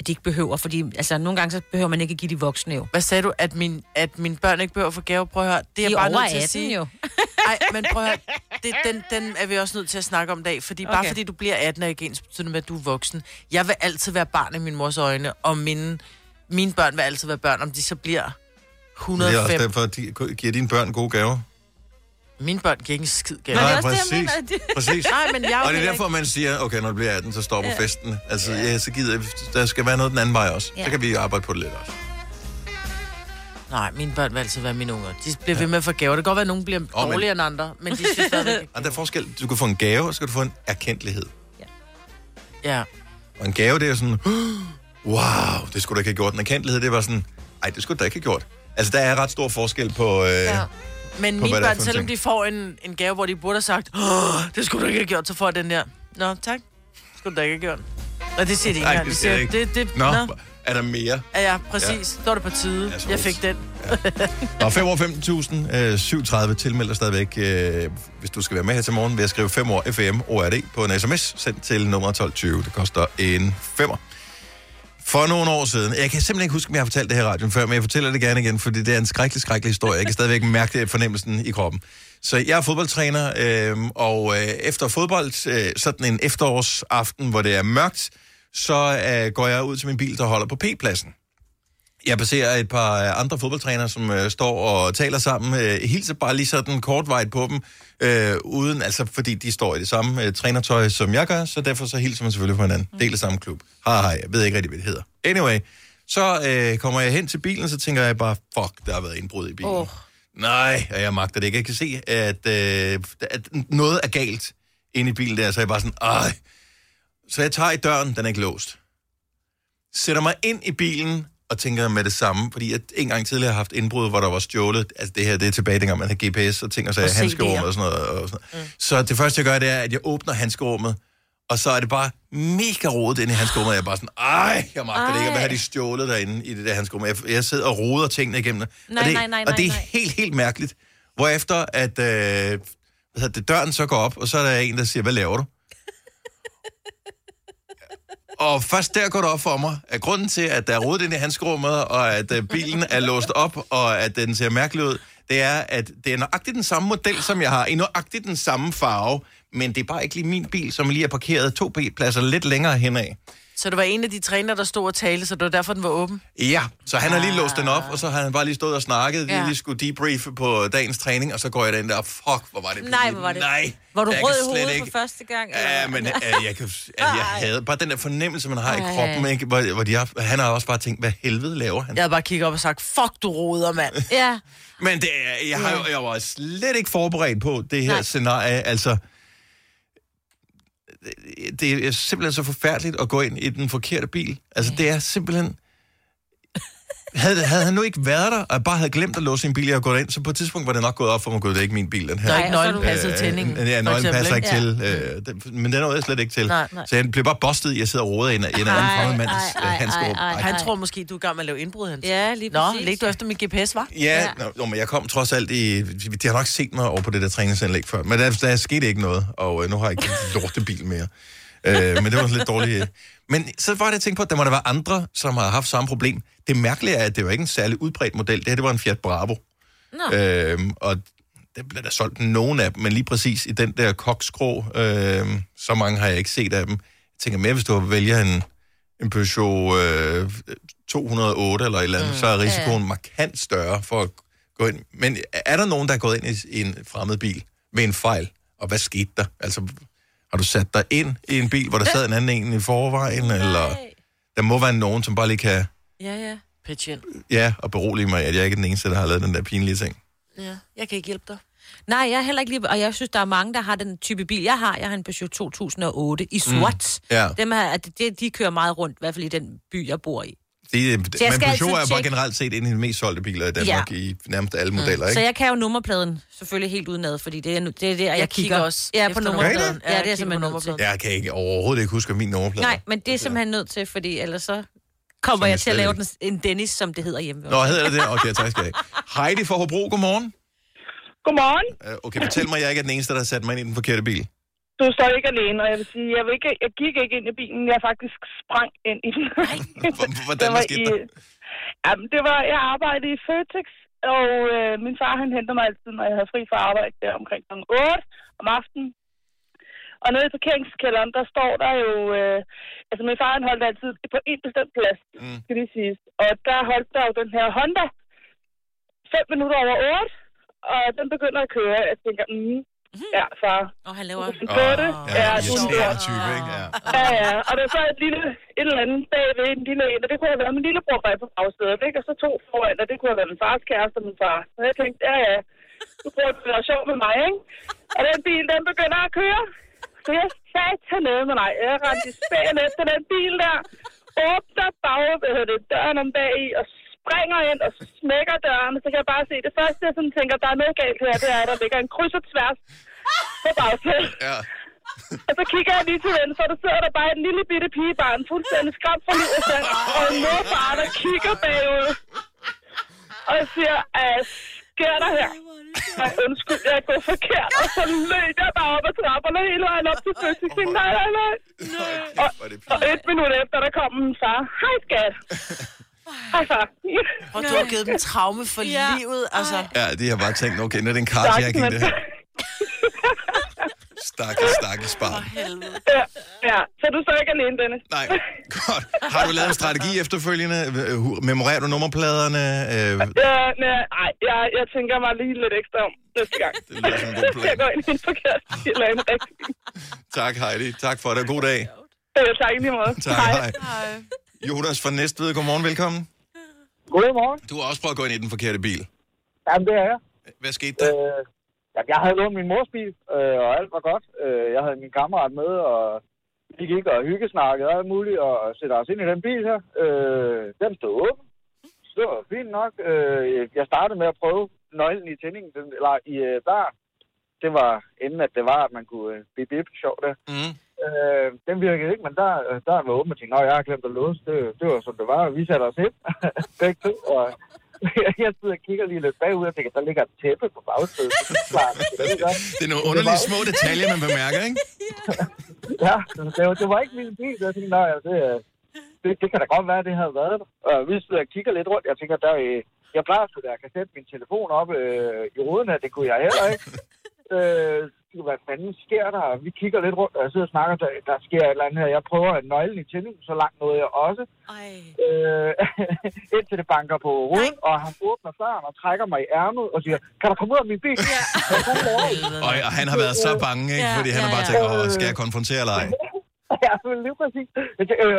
at de ikke behøver? Fordi altså, nogle gange så behøver man ikke at give de voksne jo. Hvad sagde du? At, min, at mine børn ikke behøver at få gaver? Prøv at høre. Det er De bare nødt til 18 at sige. jo. Nej, men prøv at høre. Det, den, den er vi også nødt til at snakke om i dag. Fordi okay. bare fordi du bliver 18 er ikke ens betydende med, at du er voksen. Jeg vil altid være barn i min mors øjne, og mine, mine børn vil altid være børn, om de så bliver Det er også 105. derfor, at de giver dine børn gode gaver. Mine børn giver ikke en skid gave. Nej, præcis. præcis. Nej, men jeg er Og det er derfor, man siger, okay, når du bliver 18, så stopper Ja. festen. Altså, ja, så gider jeg, der skal være noget den anden vej også. Ja. Så kan vi arbejde på det lidt også. Nej, mine børn vil altid være mine unger. De bliver ved med at få gaver. Det kan godt være, at nogen bliver men- dårligere end andre, men de synes stadigvæk... Og der er forskel. Du kan få en gave, og så kan du få en erkendelighed. Ja. Og en gave, det er sådan, wow, det skulle du ikke have gjort. En erkendelighed, det var sådan, ej, det skulle du da ikke have gjort. Altså, der er ret stor forskel på... Øh, ja. Men på, mine det er børn, selvom de får en, en gave, hvor de burde have sagt, Åh, det skulle du ikke have gjort, så får jeg den der. Nå, tak. Skulle du da ikke have gjort. Og det siger de ikke Nej, engang. det De siger jeg ikke. det, det, Nå, nå. er der mere? Ja, ja, præcis. Ja. Så var det på tide. Jeg er fik den. Og 5 år 15.000, øh, 37 tilmelder stadigvæk, øh, hvis du skal være med her til morgen, ved at skrive 5 år FM ORD på en sms, sendt til nummer 1220. Det koster en femmer. For nogle år siden, jeg kan simpelthen ikke huske, om jeg har fortalt det her i radioen før, men jeg fortæller det gerne igen, fordi det er en skrækkelig, skrækkelig historie. Jeg kan stadigvæk mærke det fornemmelsen i kroppen. Så jeg er fodboldtræner, øh, og øh, efter fodbold, øh, sådan en efterårsaften, hvor det er mørkt, så øh, går jeg ud til min bil, der holder på P-pladsen. Jeg baserer et par øh, andre fodboldtrænere, som øh, står og taler sammen. Øh, hilser bare lige sådan kortvejt på dem, øh, uden, altså fordi de står i det samme øh, trænertøj, som jeg gør, så derfor så hilser man selvfølgelig på hinanden. Del af samme klub. Hej, hej, jeg ved ikke rigtig, hvad det hedder. Anyway, så øh, kommer jeg hen til bilen, så tænker jeg bare, fuck, der har været indbrud i bilen. Oh. Nej, og jeg magter det ikke. Jeg kan se, at, øh, at noget er galt inde i bilen der, så jeg bare sådan, ej. Så jeg tager i døren, den er ikke låst. Sætter mig ind i bilen, og tænker med det samme, fordi jeg en gang tidligere har haft indbrud, hvor der var stjålet, altså det her, det er tilbage dengang man havde GPS og ting og sager, Og handskerummet og sådan noget. Og sådan noget. Mm. Så det første, jeg gør, det er, at jeg åbner handskerummet, og så er det bare mega rodet inde i handskerummet, og jeg er bare sådan, ej, jeg magter det ikke, hvad har de stjålet derinde i det der handskerum? Jeg, jeg sidder og roder tingene igennem det. Nej, og det, nej, nej, Og det er nej, helt, helt mærkeligt. Hvorefter, at øh, hvad det, døren så går op, og så er der en, der siger, hvad laver du? Og først der går det op for mig, at grunden til, at der er rodet ind i handskerummet, og at øh, bilen er låst op, og at den ser mærkelig ud, det er, at det er nøjagtigt den samme model, som jeg har, i nøjagtigt den samme farve, men det er bare ikke lige min bil, som lige er parkeret to B-pladser lidt længere henad. Så det var en af de træner, der stod og talte, så det var derfor, den var åben? Ja, så han har lige låst den op, og så har han bare lige stået og snakket, ja. Ja. lige skulle debriefe på dagens træning, og så går jeg den der, fuck, hvor var det Nej, hvor var det... Nej, Var du rød i hovedet ikke- for første gang? Ja, men øh, jeg, kan, altså, jeg havde bare den der fornemmelse, man har i Ej. kroppen, ikke? Hvor, hvor de har, han har også bare tænkt, hvad helvede laver han? Jeg havde bare kigget op og sagt, fuck, du roder, mand. Ja. Men det, jeg, har, jeg var slet ikke forberedt på det her. Nej. scenarie. Altså, det, er simpelthen så forfærdeligt at gå ind i den forkerte bil. Altså, det er simpelthen... Havde, havde han nu ikke været der, og bare havde glemt at låse sin bil, og gået ind, så på et tidspunkt var det nok gået op for mig, gud, det er ikke min bil, den her. Der er ikke Nej, er nøglen du- passet tændingen. Øh, ja, nøglen passer ikke ikke? til. Øh, den, men den nåede jeg slet ikke til. Nej, nej. Så jeg blev bare bustet i, at jeg sidder og roder i en, en anden fremmed mands øh. Han tror måske, du er gang med at lave indbrud, Hans. Ja, lige Nå, præcis. læg du efter min GPS, var? Ja, ja. Nå, men jeg kom trods alt i... De har nok set mig over på det der træningsanlæg før, men der, der skete ikke noget, og øh, nu har jeg ikke en lortebil mere. Øh, men det var lidt dårligt. øh. Men så var det, jeg tænkte på, at der må der være andre, som har haft samme problem. Det mærkelige er, at det var ikke en særlig udbredt model. Det her, det var en Fiat Bravo. Nå. Øhm, og der blev der solgt nogen af dem, men lige præcis i den der koksgrå, øhm, så mange har jeg ikke set af dem. Jeg tænker mere, hvis du vælger en, en Peugeot øh, 208 eller et eller andet, mm, så er risikoen ja. markant større for at gå ind. Men er der nogen, der er gået ind i, i en fremmed bil med en fejl? Og hvad skete der? Altså, har du sat dig ind i en bil, hvor der sad en anden en i forvejen? Eller der må være nogen, som bare lige kan, Ja, ja. Pitch ind. ja, og berolige mig, at jeg ikke er den eneste, der har lavet den der pinlige ting. Ja, jeg kan ikke hjælpe dig. Nej, jeg er heller ikke lige... Og jeg synes, der er mange, der har den type bil, jeg har. Jeg har en Peugeot 2008 i sort. Ja. Dem her, de, de kører meget rundt, i hvert fald i den by, jeg bor i. Det, jeg men skal Peugeot er bare generelt set en af de mest solgte biler i Danmark ja. i nærmest alle modeller, Så ikke? jeg kan jo nummerpladen selvfølgelig helt udenad, fordi det er, det er der, jeg, Jeg kigger. kigger også ja, på nummerpladen. nummerpladen. Ja, det er simpelthen nødt til. Jeg kan ikke overhovedet ikke huske min nummerplade. Nej, men det er simpelthen nødt til, fordi ellers så kommer Som jeg til at lave den, en Dennis, som det hedder hjemme. Nå, hedder det det? Okay, tak skal jeg have. Heidi fra Hobro, godmorgen. Godmorgen. Øh, Okay, fortæl mig, jeg ikke er den eneste, der har sat mig ind i den forkerte bil. Du står ikke alene, og jeg vil sige, jeg, vil ikke, jeg gik ikke ind i bilen, jeg faktisk sprang ind i den. Hvordan Det var skete der? Jamen, det var, jeg arbejdede i Føtex, og øh, min far han henter mig altid, når jeg havde fri fra arbejde der omkring kl. 8 om aftenen. Og nede i parkeringskælderen, der står der jo... Øh, altså, min far han holdt altid på en bestemt plads, mm. skal lige siges. Og der holdt der jo den her Honda 5 minutter over 8, og den begynder at køre. Jeg tænker, mm, ja, far. Og han laver... Du på det? Ja, Ja, du irriterende type, ikke? Ja. Ja, ja. Og der er så et lille, et eller andet bagved, en lille en, og det kunne have været min lillebror bag på bagsædet, ikke? Og så to foran, og det kunne have været min fars kæreste og min far. Så jeg tænkte, ja, ja, du prøver at være sjov med mig, ikke? Og den bil, den begynder at køre. Så jeg sagde ned med mig. Jeg rendte i spænd efter den bil der. Åbner bag, hvad hedder det, døren om bag i, og springer ind og smækker døren, så kan jeg bare se, det første, jeg sådan tænker, der er noget galt her, det er, at der ligger en kryds og tværs på bagsædet. Ja. Og så kigger jeg lige til venstre, og der sidder der bare et lille bitte pigebarn, fuldstændig skræmt fra livet, og, en morfar, der kigger bagud. Og siger, at sker der her? Nej, undskyld, jeg er gået forkert. Og så løb jeg bare op ad trapperne hele vejen op til Føtex. Jeg tænkte, nej, nej, nej. Og, og et minut efter, der kom min far. Hej, skat. Hej, far. Og du har givet dem traume for ja. livet, altså. Ja, de har bare tænkt, okay, nu er det en carjacking, det her. Stakkels, stakkels barn. Ja, ja, så du så ikke alene, Dennis. Nej, godt. Har du lavet en strategi efterfølgende? Øh, Memorerer du nummerpladerne? Øh, Ja, nej, ej, jeg, jeg tænker mig lige lidt ekstra om næste gang. Det lyder som en god plan. jeg går ind i en forkert eller en rigtig. tak, Heidi. Tak for det. God dag. Øh, tak i lige måde. Tak, hej. Jonas fra Næstved, godmorgen, velkommen. Godmorgen. Du har også prøvet at gå ind i den forkerte bil. Jamen, det er jeg. Hvad skete der? Øh, jeg havde lånt min mors bil, øh, og alt var godt. Øh, jeg havde min kammerat med, og vi gik og hyggesnakkede og alt muligt, og sætter os ind i den bil her. Øh, den stod åben. Så det var fint nok. Øh, jeg startede med at prøve nøglen i tændingen, den, eller i øh, der. Det var inden, at det var, at man kunne øh, bip bip, sjovt der. Mm. Øh, den virkede ikke, men der, der var åben og tænkte, jeg har glemt at låse. Det, det var som det var, og vi satte os ind. Begge to, og jeg sidder og kigger lige lidt bagud, og tænker, der ligger et tæppe på bagsædet. Det er det er nogle underlige små detaljer, man bemærker, ikke? Ja, det var, det var ikke min bil. Jeg tænkte, nej, det, det, det, kan da godt være, det havde været der. Og vi sidder og kigger lidt rundt. Jeg tænker, der, jeg plejer at jeg kan sætte min telefon op øh, i ruden her. Det kunne jeg heller ikke. Øh, så hvad fanden sker der? Vi kigger lidt rundt, og jeg sidder og snakker, der, der sker et eller andet her. Jeg prøver at nøgle i tændingen, så langt nåede jeg også. Øh, indtil det banker på ruden, og han åbner døren og trækker mig i ærmet og siger, kan du komme ud af min bil? Ja. Og, og han har været så bange, ikke? Ja, Fordi han har ja, bare ja. tænkt, åh, skal jeg konfrontere eller ej? Ja, lige præcis. Øh, øh,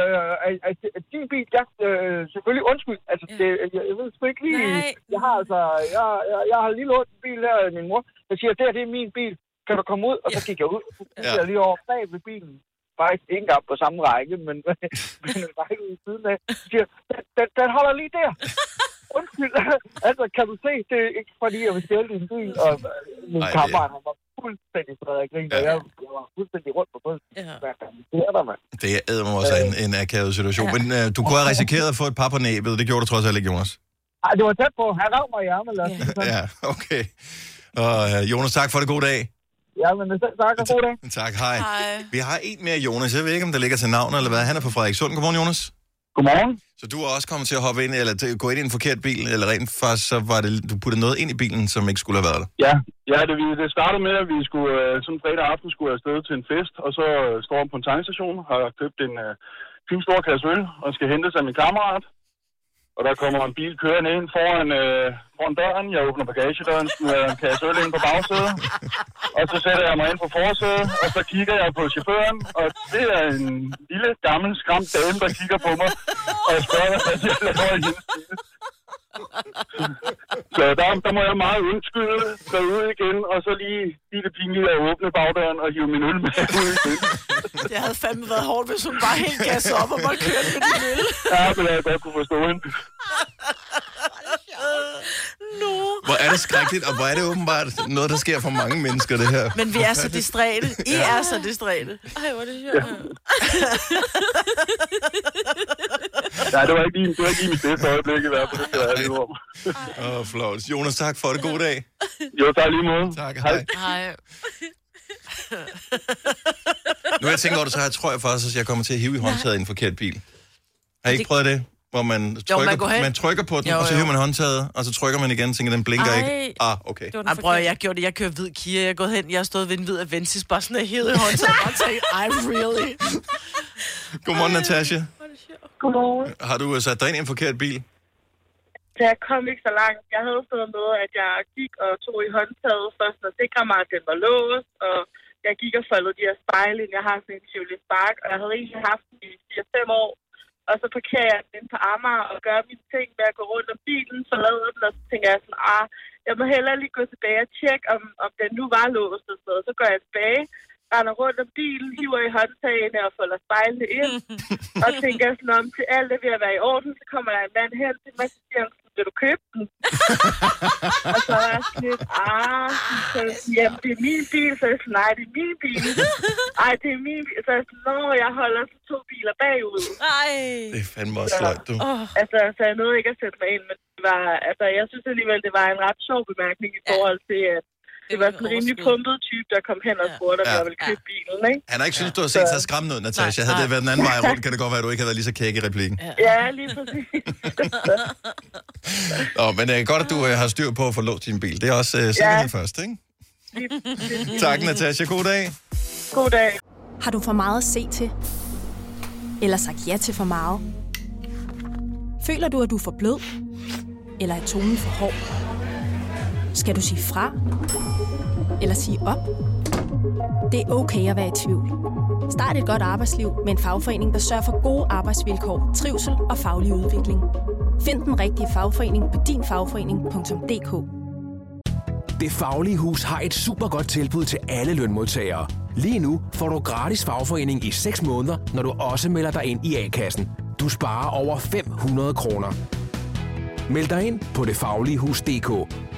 øh, øh, din bil, ja, øh, selvfølgelig undskyld. Altså, det, jeg, jeg ved sgu ikke lige... Nej. Jeg har altså... Jeg, jeg, jeg har lige lånt en bil her af min mor. Jeg siger, det her, det er min bil. Kan du komme ud? Og så gik jeg ud. Så gik Ja. jeg lige over bag ved bilen. Faktisk ikke engang på samme række, men, men en række i siden af. Siger, den, den, den holder lige der. Undskyld. altså, kan du se, det er ikke fordi, jeg vil stjæle din bil. Og øh, min Ej, det- kammerat, han var fuldstændig flad af grin, og jeg, jeg var fuldstændig rundt på bussen. Ja. Fanden sker der, mand? Det er mig også en, en akavet situation. Men uh, du kunne have risikeret at få et par på næbet. Det gjorde du trods alt ikke, Jonas. Ej, det var tæt på. Han rav mig i det sådan. Ja, okay. Og uh, Jonas, tak for det. God dag. Ja, men selv tak og god dag. Tak, hej. Vi har en mere, Jonas. Jeg ved ikke, om der ligger til navn eller hvad. Han er fra Frederikssund. Godmorgen, Jonas. Godmorgen. Så du er også kommet til at hoppe ind, eller til, gå ind i en forkert bil, eller rent faktisk, så var det, du puttede noget ind i bilen, som ikke skulle have været der. Ja, ja det, vi- det startede med, at vi skulle øh, sådan fredag aften skulle afsted til en fest, og så øh, står jeg på en tankstation, har købt en øh, fin stor kasse øl, og skal hentes af min kammerat. Og der kommer en bil kørende ind foran, øh, foran døren. Jeg åbner bagagedøren, smider en kasse øl ind på bagsædet. Og så sætter jeg mig ind på forsædet, og så kigger jeg på chaufføren. Og det er en lille, gammel, skræmt dame, der kigger på mig. Og jeg spørger, hvad jeg laver i hendes bil. Så der, der må jeg meget undskylde, gå ud igen, og så lige lige det pinlige at åbne bagdøren og hive min øl med ud igen. Det havde fandme været hårdt, hvis hun bare helt gassede op og bare kørte med din øl. Ja, det havde jeg godt kunne forstå hende. No. Hvor er det skrækkeligt, og hvor er det åbenbart noget, der sker for mange mennesker, det her. Men vi er så distræte. I er så distræte. Ej, hvor er det sjovt. Ja, det var ikke lige, det var ikke lige mit bedste øjeblik i hvert fald, det jeg ærlig om. Åh, oh, flot. Jonas, tak for det. God dag. Jo, tak lige måde. Tak, hej. Hej. Nu har jeg tænkt over det, så jeg tror jeg faktisk, at jeg kommer til at hive i håndtaget i en forkert bil. Har I ikke prøvet det? Hvor man trykker, man går hen. man trykker på den, Jo, og så jo. hiver man håndtaget, og så trykker man igen, og tænker, den blinker Ej. ikke. Ah, okay. Ej, prøv, at- jeg gjorde det. Jeg kører hvid Kia. Jeg er gået hen. Jeg har stået ved en hvid Avensis, bare sådan helt i håndtaget. og bare tænkt, I really. Godmorgen, Natasha. Godmorgen. Har du øh, sat dig ind i en forkert bil? Så jeg kom ikke så langt. Jeg havde stået med, at jeg gik og tog i håndtaget først og sikre mig, at den var låst, og jeg gik og foldede de her spejle ind. Jeg har sådan en Chevrolet Spark, og jeg havde egentlig haft den i 4-5 år. Og så parkerer jeg den inde på Amager og gør mine ting med at gå rundt om bilen, forlader den, og så tænker jeg sådan, ah, jeg må hellere lige gå tilbage og tjekke, om, om den nu var låst og sådan noget. Så går jeg tilbage, render rundt om bilen, hiver i håndtagene og folder spejlene ind. og tænker sådan om, til alt er ved at være i orden, så kommer der en mand hen til mig, og siger vil du købe den? og så er jeg sådan lidt, ah, så jamen det er min bil, så jeg sådan, nej, det er min bil. Ej, det er min bil. Så jeg sådan, nå, jeg holder så to biler bagud. Ej. Det er fandme også sløjt, du. Oh. Altså, så jeg nåede ikke at sætte mig ind, men det var, altså, jeg synes alligevel, det var en ret sjov bemærkning i forhold til, at det var sådan en rimelig pumpet type, der kom hen og spurgte, om Ja. jeg ville købe bilen, ikke? Han har ikke syntes, du har set så skræmmende ud, Natasha. Havde det været den anden vej rundt, kan det godt være, at du ikke havde været lige så kæk i replikken. Ja, lige præcis. Nå, men det er godt, at du øh, har styr på at få låst din bil. Det er også øh, sikkerhed Ja. først, ikke? Tak, Natasha. God dag. God dag. Har du for meget at se til? Eller sagt ja til for meget? Føler du, at du er for blød? Eller er tonen for hård? Skal du sige fra? Eller sige op? Det er okay at være i tvivl. Start et godt arbejdsliv med en fagforening, der sørger for gode arbejdsvilkår, trivsel og faglig udvikling. Find den rigtige fagforening på dinfagforening.dk. Det Faglige Hus har et super godt tilbud til alle lønmodtagere. Lige nu får du gratis fagforening i 6 måneder, når du også melder dig ind i A-kassen. Du sparer over 500 kroner. Meld dig ind på detfagligehus.dk.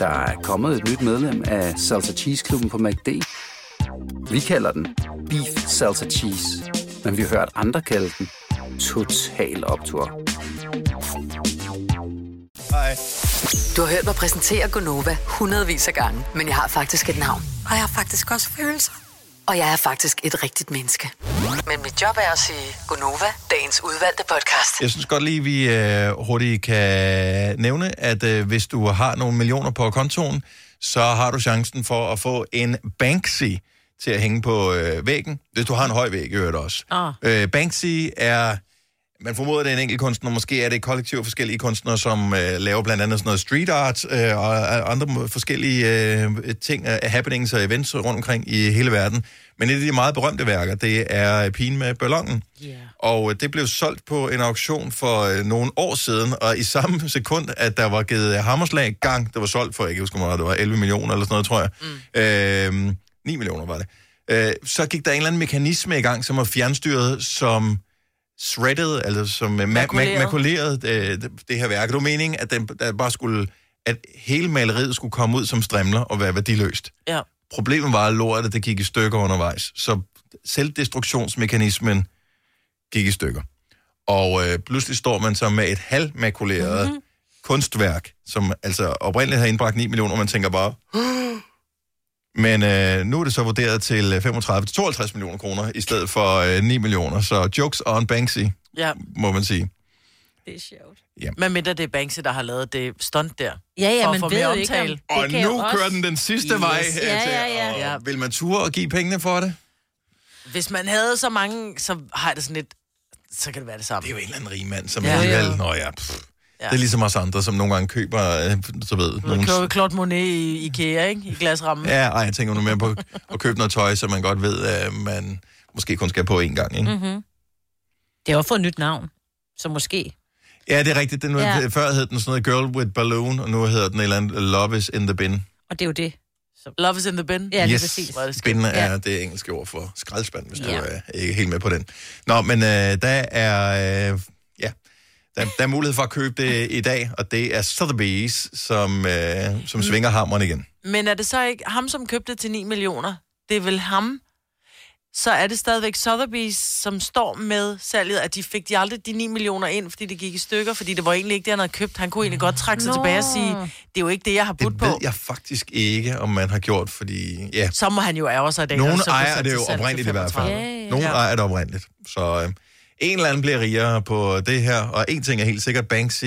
Der er kommet et nyt medlem af Salsa Cheese Klubben på MACD. Vi kalder den Beef Salsa Cheese, men vi har hørt andre kalde den Total Optor. Hej. Du har hørt mig præsentere Gonova hundredvis af gange, men jeg har faktisk et navn. Og jeg har faktisk også følelser. Og jeg er faktisk et rigtigt menneske. Men mit job er at sige Gonova, dagens udvalgte podcast. Jeg synes godt lige, vi øh, hurtigt kan nævne, at øh, hvis du har nogle millioner på kontoen, så har du chancen for at få en Banksy til at hænge på øh, væggen, hvis du har en høj væg, i øvrigt også. Ah. Øh, Banksy er, man formoder, det er en enkelt kunstner, måske er det et kollektiv af forskellige kunstnere, som øh, laver blandt andet sådan noget street art øh, og andre forskellige øh, ting, øh, happenings og events rundt omkring i hele verden. Men et af de meget berømte værker, det er Pigen med ballongen. Yeah. Og øh, det blev solgt på en auktion for øh, nogle år siden, og i samme sekund, at der var givet hammerslag gang, det var solgt for, jeg kan ikke huske, meget det var 11 millioner eller sådan noget, tror jeg. Mm. Øh, 9 millioner var det. Øh, så gik der en eller anden mekanisme i gang, som var fjernstyret, som shredded, altså som øh, ma- Makuleret. ma- makuleret øh, det, det her værk. Var meningen, at den, der bare skulle, at hele maleriet skulle komme ud som strimler og være værdiløst. Ja. Problemet var, at lortet det gik i stykker undervejs. Så selvdestruktionsmekanismen gik i stykker. Og øh, pludselig står man så med et halvmakuleret mm-hmm. kunstværk, som altså oprindeligt har indbragt 9 millioner, og man tænker bare... Men øh, nu er det så vurderet til 35-52 millioner kroner, i stedet for øh, 9 millioner. Så jokes on Banksy, Ja, må man sige. Det er sjovt. Ja. men mindre det er Banksy, der har lavet det stunt der. Ja, ja, For at man få ved jo ikke, om- omtale. Det Og nu også- kører den den sidste Yes. vej Ja, hertil. ja, ja. Og Ja. Vil man ture og give pengene for det? Hvis man havde så mange, så har jeg det sådan lidt... Så kan det være det samme. Det er jo en eller anden rig mand, som Ja. ja, alligevel... Nå ja, pff. Ja. Det er ligesom os andre, som nogle gange køber, øh, så ved, nogle... Claude, Claude Monet i IKEA, ikke? I glasrammen. Ja, ej, jeg tænker nu mere på at købe noget tøj, så man godt ved, at man måske kun skal på én gang, ikke? Mm-hmm. Det har også fået et nyt navn, så måske. Ja, det er rigtigt. Den, Ja. ja. Før hed den sådan noget Girl with Balloon, og nu hedder den et eller andet Love is in the bin. Og det er jo det. Så... Love is in the bin. Ja, yes, præcis. Hvor er det skægt. bin Ja. er det engelske ord for skraldespand, hvis Ja. du er ikke helt med på den. Nå, men øh, der er... Øh, ja, der, der er mulighed for at købe det i dag, og det er Sotheby's, som, øh, som svinger hammeren igen. Men er det så ikke ham, som købte til 9 millioner? Det er vel ham? Så er det stadigvæk Sotheby's, som står med salget, at de fik de aldrig de 9 millioner ind, fordi det gik i stykker, fordi det var egentlig ikke det, han havde købt. Han kunne egentlig godt trække sig Nå. tilbage og sige, det er jo ikke det, jeg har budt Det på. ved jeg faktisk ikke, om man har gjort, fordi... Ja, Så må han jo ærge sig i dag. Nogen og så få ejer det jo oprindeligt i hvert fald. 35. Ja, ja. Nogen Ja. ejer det oprindeligt. Så øh, en eller anden bliver rigere på det her, og en ting er helt sikkert, Banksy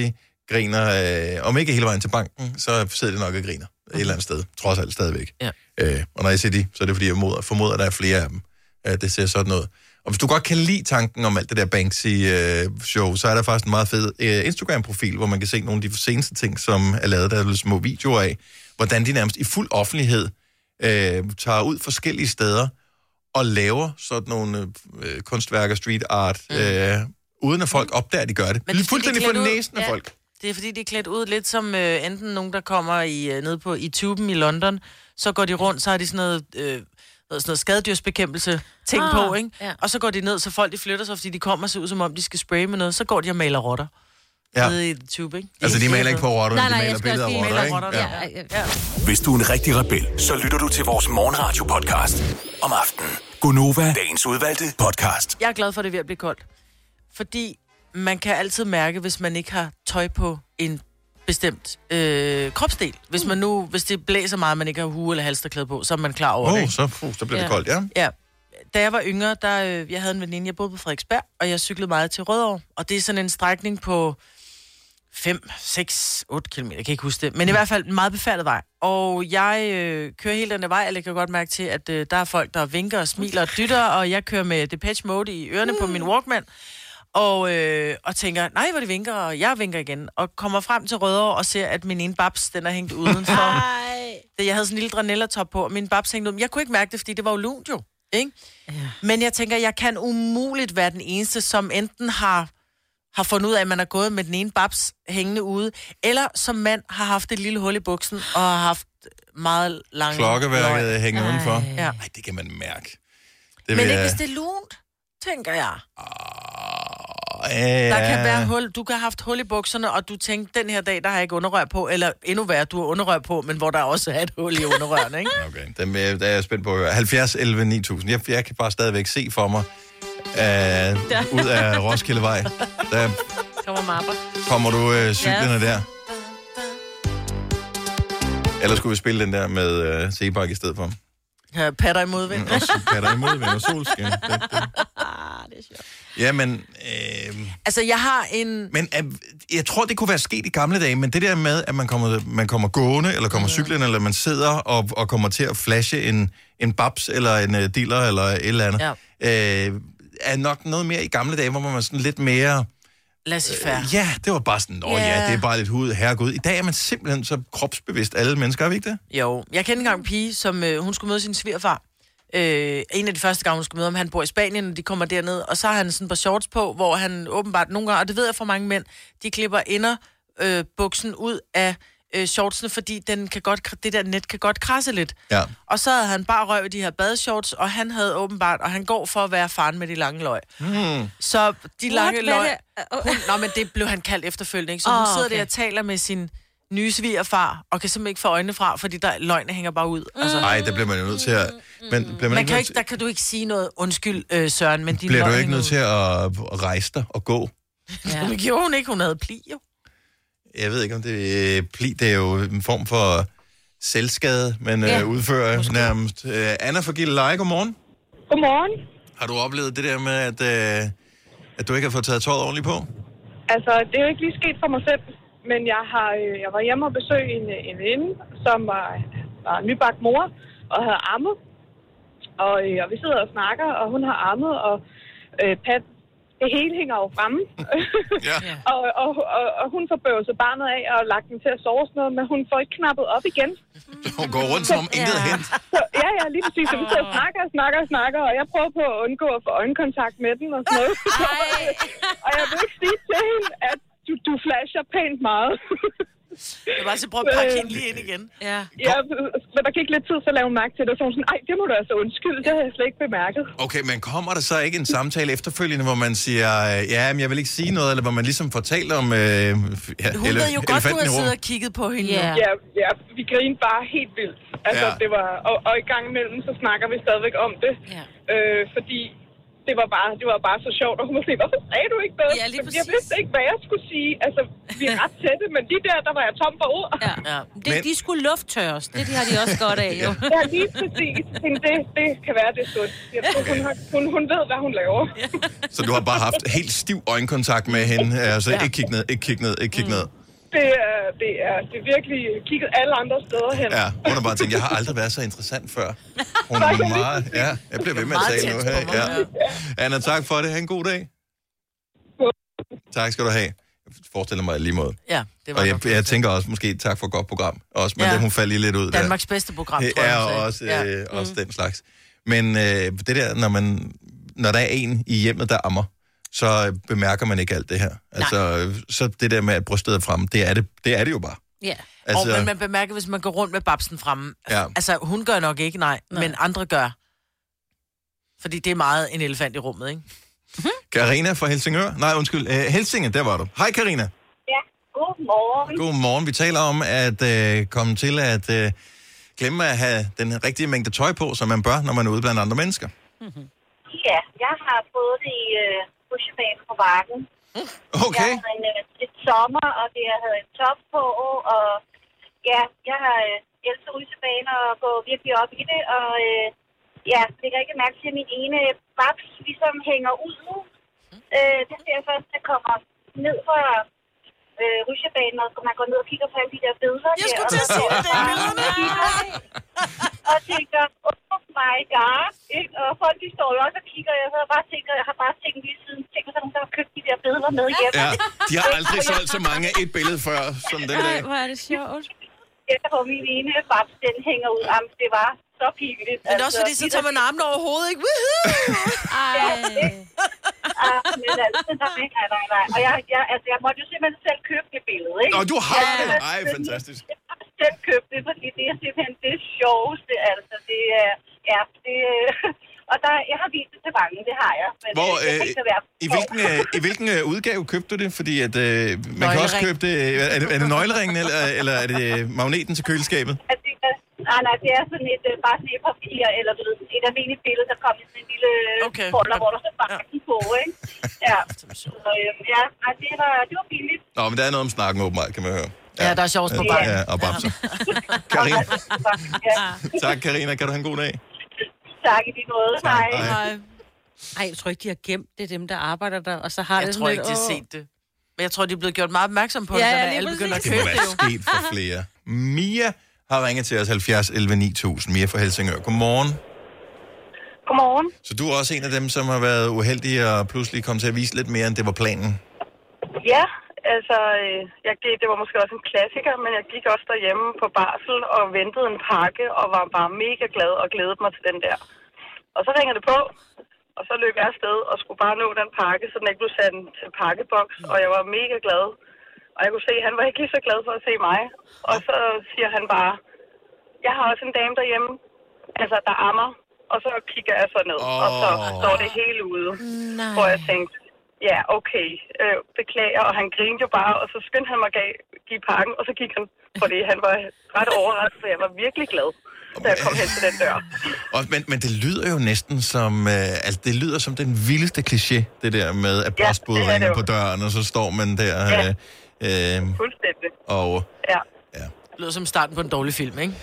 griner, øh, om ikke hele vejen til banken, så sidder det nok og griner et eller andet sted, trods alt stadigvæk. Ja. Øh, og når jeg siger de, så er det fordi, jeg moder, formoder, at der er flere af dem. Øh, det ser sådan noget. Og hvis du godt kan lide tanken om alt det der Banksy-show, så er der faktisk en meget fed øh, Instagram-profil, hvor man kan se nogle af de seneste ting, som er lavet. Der er små videoer af, hvordan de nærmest i fuld offentlighed øh, tager ud forskellige steder og laver sådan nogle øh, kunstværker, street art, øh, uden at folk opdager, at de gør det. Men det er fuldstændig for klædt ud- næsen af folk. Det er fordi, de er klædt ud lidt som øh, enten nogen, der kommer i, øh, ned på, i tuben i London, så går de rundt, så har de sådan noget, øh, sådan noget skadedyrsbekæmpelse ting Ah, på, ikke? ja. Og så går de ned, så folk de flytter sig, fordi de kommer og ser ud, som om de skal spraye med noget. Så går de og maler rotter. Ja. Nede i tube, ikke? Altså, de maler ikke på rotter, Nej, de nej, maler jeg skal billeder af rotter, ikke? rotter. Ja. Ja, ja, ja. Hvis du er en rigtig rebel, så lytter du til vores morgenradio-podcast om aftenen. Gunova, dagens udvalgte podcast. Jeg er glad for, at det er ved at blive koldt. Fordi man kan altid mærke, hvis man ikke har tøj på en bestemt øh, kropsdel. Hvis man nu, hvis det blæser meget, man ikke har hue eller halsterklæde på, så er man klar over det. oh, ikke? så, puh, så bliver det koldt, ja. Ja. Da jeg var yngre, der, øh, jeg havde en veninde, jeg boede på Frederiksberg, og jeg cyklede meget til Rødovre. Og det er sådan en strækning på 5, 6, 8 km, jeg kan ikke huske det. Men i hvert fald en meget befærdet vej. Og jeg øh, kører helt den vej, og jeg kan godt mærke til, at øh, der er folk, der vinker og smiler og dytter, og jeg kører med Depeche Mode i ørerne på min Walkman. Og, øh, og tænker, nej, hvor de vinker, og jeg vinker igen. Og kommer frem til Rødovre og ser, at min ene babs, den er hængt udenfor. Da jeg havde sådan en lille dranellertop på, og min babs hængte ud. Men jeg kunne ikke mærke det, fordi det var jo lunt jo. Ikke? Ja. Men jeg tænker, jeg kan umuligt være den eneste, som enten har, har fundet ud af, at man er gået med den ene babs hængende ude, eller som mand har haft et lille hul i buksen og har haft meget lange... Klokkeværket løg. hænger udenfor. Ja. Ej, det kan man mærke. Det Men ikke, jeg- hvis det er lunt, tænker jeg. Ja. Der kan være hul. Du kan have haft hul i bukserne, og du tænker, den her dag, der har jeg ikke underrør på, eller endnu værre, du har underrør på, men hvor der også er et hul i underrørene, ikke? Okay, den, er- der er jeg spændt på at høre. 70, 11, 9000. Jeg, jeg kan bare stadigvæk se for mig, uh, ud af Roskildevej, der Kommer mapper. kommer du uh, cyklerne Ja. der. Eller skulle vi spille den der med uh, Sebak i stedet for? Ja, patter i modvind. Og så kan der imod og solskin. Det, det. Ja, men... Øh, Altså, jeg har en... Men øh, jeg tror, det kunne være sket i gamle dage, men det der med, at man kommer, man kommer gående, eller kommer cyklende, eller man sidder og, og kommer til at flashe en, en babs, eller en uh, dealer, eller et eller andet, ja. øh, er nok noget mere i gamle dage, hvor man var sådan lidt mere... Laissez-faire. Øh, ja, det var bare sådan, nå ja. Ja. det er bare lidt hud, herregud. I dag er man simpelthen så kropsbevidst, alle mennesker, er vi ikke det? Jo, jeg kendte engang en pige, som øh, hun skulle møde sin svigerfar. Øh, en af de første gange, hun skulle møde ham, han bor i Spanien, og de kommer derned, og så har han sådan et par shorts på, hvor han åbenbart nogle gange, og det ved jeg for mange mænd, de klipper inder øh, buksen ud af øh, shortsene, fordi den kan godt, det der net kan godt krasse lidt. Ja. Og så havde han bare røv i de her badeshorts, og han havde åbenbart, og han går for at være faren med de lange løg. Hmm. Så de lange What? Løg... det? Hun, nå, men det blev han kaldt efterfølgende, ikke? Så Åh, hun sidder okay. der og taler med sin nye svigerfar, og kan simpelthen ikke få øjnene fra, fordi der løgne hænger bare ud. Altså, Nej, der bliver man jo nødt til at... Men bliver man, man ikke kan ikke, der kan du ikke sige noget, undskyld øh, Søren, men din bliver du ikke nødt til at rejse dig og gå? Ja. Det gjorde hun ikke, hun havde pli jo. Jeg ved ikke, om det er pli. Det er jo en form for selvskade, man Ja, ja, udfører måske. nærmest. Uh, Anna fra Gilleleje, godmorgen. Godmorgen. Har du oplevet det der med, at, uh, at du ikke har fået taget tøjet ordentligt på? Altså, det er jo ikke lige sket for mig selv, men jeg har øh, jeg var hjemme og besøgte en, øh, en veninde, som var, var nybagt mor og havde ammet. Og, øh, og vi sidder og snakker, og hun har ammet, og øh, Pat, det hele hænger jo fremme. ja. og, og, og, og hun får bøvset barnet af og lagt den til at sove sådan noget, men hun får ikke knappet op igen. Hun går rundt som om intet er hent. Så, ja, ja, lige præcis. Så vi sidder og snakker og snakker og snakker, og jeg prøver på at undgå at få øjenkontakt med den og sådan noget. og jeg vil ikke sige til hende, at du, du flasher pænt meget. Jeg bare så prøve at pakke hende lige ind igen. Ja. ja, men der gik lidt tid, så lavede hun mærke til det, og så var hun sådan, ej, det må du altså undskylde, det har jeg slet ikke bemærket. Okay, men kommer der så ikke en samtale efterfølgende, hvor man siger, øh, ja, men jeg vil ikke sige noget, eller hvor man ligesom talt om øh, ja, Hun ele- ved jo godt, du har siddet og kigget på hende. Ja, Yeah. ja, ja vi grinede bare helt vildt. Altså, ja. det var, og, og i gang imellem, så snakker vi stadigvæk om det. Ja. Øh, fordi det var, bare, det var bare så sjovt, og hun var sådan, hvorfor sagde du ikke noget? Ja, lige jeg vidste ikke, hvad jeg skulle sige. Altså, vi er ret tætte, men de der, der var jeg tom for ord. Ja. ja. Det, Men- de skulle lufttørres. Det de har de også godt af, jo. Ja, lige præcis. Men det, det kan være, det er sundt. Jeg tror, hun, har, hun, hun ved, hvad hun laver. Så du har bare haft helt stiv øjenkontakt med hende, altså Ja. ikke kig ned, ikke kig ned, ikke kig ned. Det er, det er, det er virkelig kigget alle andre steder hen. Ja, hun har bare tænkt, jeg har aldrig været så interessant før. Hun er meget... Ja, jeg bliver ved med at tale nu mig, Ja. Anna, tak for det. Ha' en god dag. Tak skal du have. Jeg forestiller mig lige måde. Ja, det var Og jeg, jeg tænker også måske tak for et godt program. Også, men Ja. det, hun faldt lige lidt ud Danmarks der. bedste program, Det tror jeg, er hun sagde. også, Ja. øh, også Mm. den slags. Men øh, det der, når, man, når der er en i hjemmet, der ammer, så øh, bemærker man ikke alt det her. Altså, øh, så det der med, at brystet er fremme, det er det, det, er det jo bare. Ja. Altså-. Og, men man bemærker, hvis man går rundt med babsen fremme. Ja. Altså, hun gør nok ikke, nej, nej, men andre gør. Fordi det er meget en elefant i rummet, ikke? Karina fra Helsingør. Nej, undskyld. Øh, Helsinge, der var du. Hej Karina. Ja, godmorgen. Godmorgen. Vi taler om at øh, komme til at øh, glemme at have den rigtige mængde tøj på, som man bør, når man er ude blandt andre mennesker. Ja, jeg har fået det i øh, rutsjebane på bakken. Okay. Jeg havde en, øh, et sommer, og det, jeg havde en top på, og ja, jeg har øh, elsket rutsjebane og går virkelig op i det, og øh, ja, lægger ikke mærke til, at min ene babs ligesom hænger ud nu. Øh, det ser jeg først, der kommer ned fra øh, rutsjebanen, og man går ned og kigger på alle de der billeder. Jeg skulle til at sige det, det er billederne. og tænker, oh my god, ikke? Og folk, de står jo også og kigger, og jeg havde bare tænkt, jeg har bare tænkt lige siden, tænk, hvis der er har købt de der billeder med hjem. Ja, de har aldrig solgt så mange af et billede før, som den dag. hvor er det sjovt. Jeg får min ene babs, den hænger ud. Jamen, det var så pinligt. Men også fordi, så tager man armene over hovedet, ikke? Woohoo! Ja, ah, men altså, nej, nej, nej, nej. Og jeg, jeg, altså, jeg måtte jo simpelthen selv købe det billede, ikke? Nå, du har Ja, det? Ej, fantastisk. Jeg har selv købt det, fordi det er simpelthen det sjoveste, altså. Det er, ja, det Og der, jeg har vist det til mange, det har jeg. Men Hvor, øh, det kan øh, være. I hvilken, øh, i hvilken øh, udgave købte du det? Fordi at, øh, man kan også Nøglering. købe det... Er det, er det nøgleringen, eller, eller er det øh, magneten til køleskabet? det, er- nej, nej, det er sådan et, øh, bare sådan et papir, eller du ved, et almindeligt billede, der kom i sådan en lille okay. folder, hvor der så banken på, ikke? Ja. Så, øhm, ja, nej, det var, det var billigt. Nå, men der er noget om snakken åbenbart, kan man høre. Ja, der er sjovt på Ja, bakken. Ja, og babser. Karina, Ja. tak Karina. Kan du have en god dag? Tak i din måde. Hej. hej. Ej, jeg tror ikke, de har gemt det, dem, der arbejder der, og så har Jeg det tror ikke, de har set det. Men jeg tror, de er blevet gjort meget opmærksom på Ja, det, ja, så lige alle begynder at Det må købe det være jo. sket for flere. Mia har ringet til os 70 11 9000. Mia fra Helsingør. Godmorgen. Godmorgen. Så du er også en af dem, som har været uheldig og pludselig kom til at vise lidt mere, end det var planen. Ja, altså, øh, jeg gik, det var måske også en klassiker, men jeg gik også derhjemme på barsel og ventede en pakke og var bare mega glad og glædede mig til den der. Og så ringer det på, og så løb jeg afsted og skulle bare nå den pakke, så den ikke blev sat til pakkeboks, og jeg var mega glad. Og jeg kunne se, at han var ikke lige så glad for at se mig. Og så siger han bare, jeg har også en dame derhjemme, altså der ammer. Og så kigger jeg så ned, oh. og så står det hele ude. Nej. Hvor jeg tænkte, ja, okay, øh, beklager. Og han grinede jo bare, og så skyndte han mig gav, give pakken, og så gik han. Fordi han var ret overrasket, så jeg var virkelig glad, da jeg kom hen til den dør. Og, men, men det lyder jo næsten som, øh, altså det lyder som den vildeste kliché, det der med, at Ja, postbud det ringer på døren, og så står man der. Ja. Øh, øh, Fuldstændig. og Ja. Det lyder som starten på en dårlig film, ikke?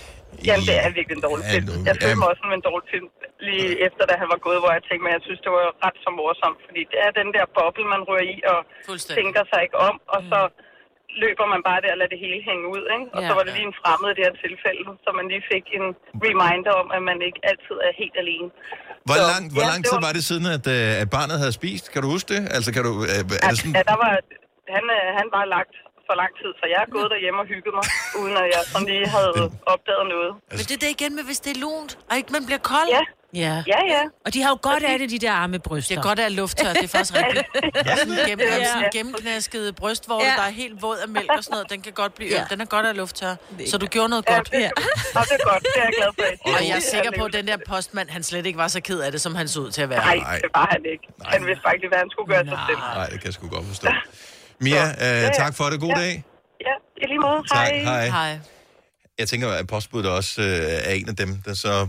Jamen, det er virkelig en dårlig film. Jeg følte mig også som en dårlig film lige efter, da han var gået, hvor jeg tænkte, men jeg synes, det var ret så morsomt, fordi det er den der boble, man rører i, og tænker sig ikke om, og så løber man bare der og lader det hele hænge ud, ikke? Og Ja. så var det lige en fremmed i det her tilfælde, så man lige fik en reminder om, at man ikke altid er helt alene. hvor Så, lang, hvor ja, lang det tid var- var det siden, at, øh, at barnet havde spist? Kan du huske det? Altså, kan du, øh, er det sådan, Ja, der var, han, øh, han var lagt for lang tid, så jeg er gået derhjemme og hygget mig, uden at jeg sådan lige havde opdaget noget. Men det er det igen med, hvis det er lunt, og ikke man bliver kold. Ja. Ja. Ja, ja. Og de har jo godt af det, de der arme bryster. Det er godt at have lufttør, det er faktisk rigtigt. Sådan en gennem, Ja. sådan en gennemknasket brystvorte, Ja. der er helt våd af mælk og sådan noget, den kan godt blive. Ja. Den er godt at have lufttør. Så du gjorde noget godt. Ja. Og det er godt, det er jeg glad for. Og jeg er sikker på, at den der postmand, han slet ikke var så ked af det, som han så ud til at være. Nej, det var han ikke. Han vidste lige, hvad han skulle gøre sig selv. Nej, det kan jeg sgu godt forstå. Mia, øh, tak for det. God dag. Ja, i lige måde. Tak, Hej. hej. Hej. Jeg tænker, at postbuddet også øh, er en af dem, der så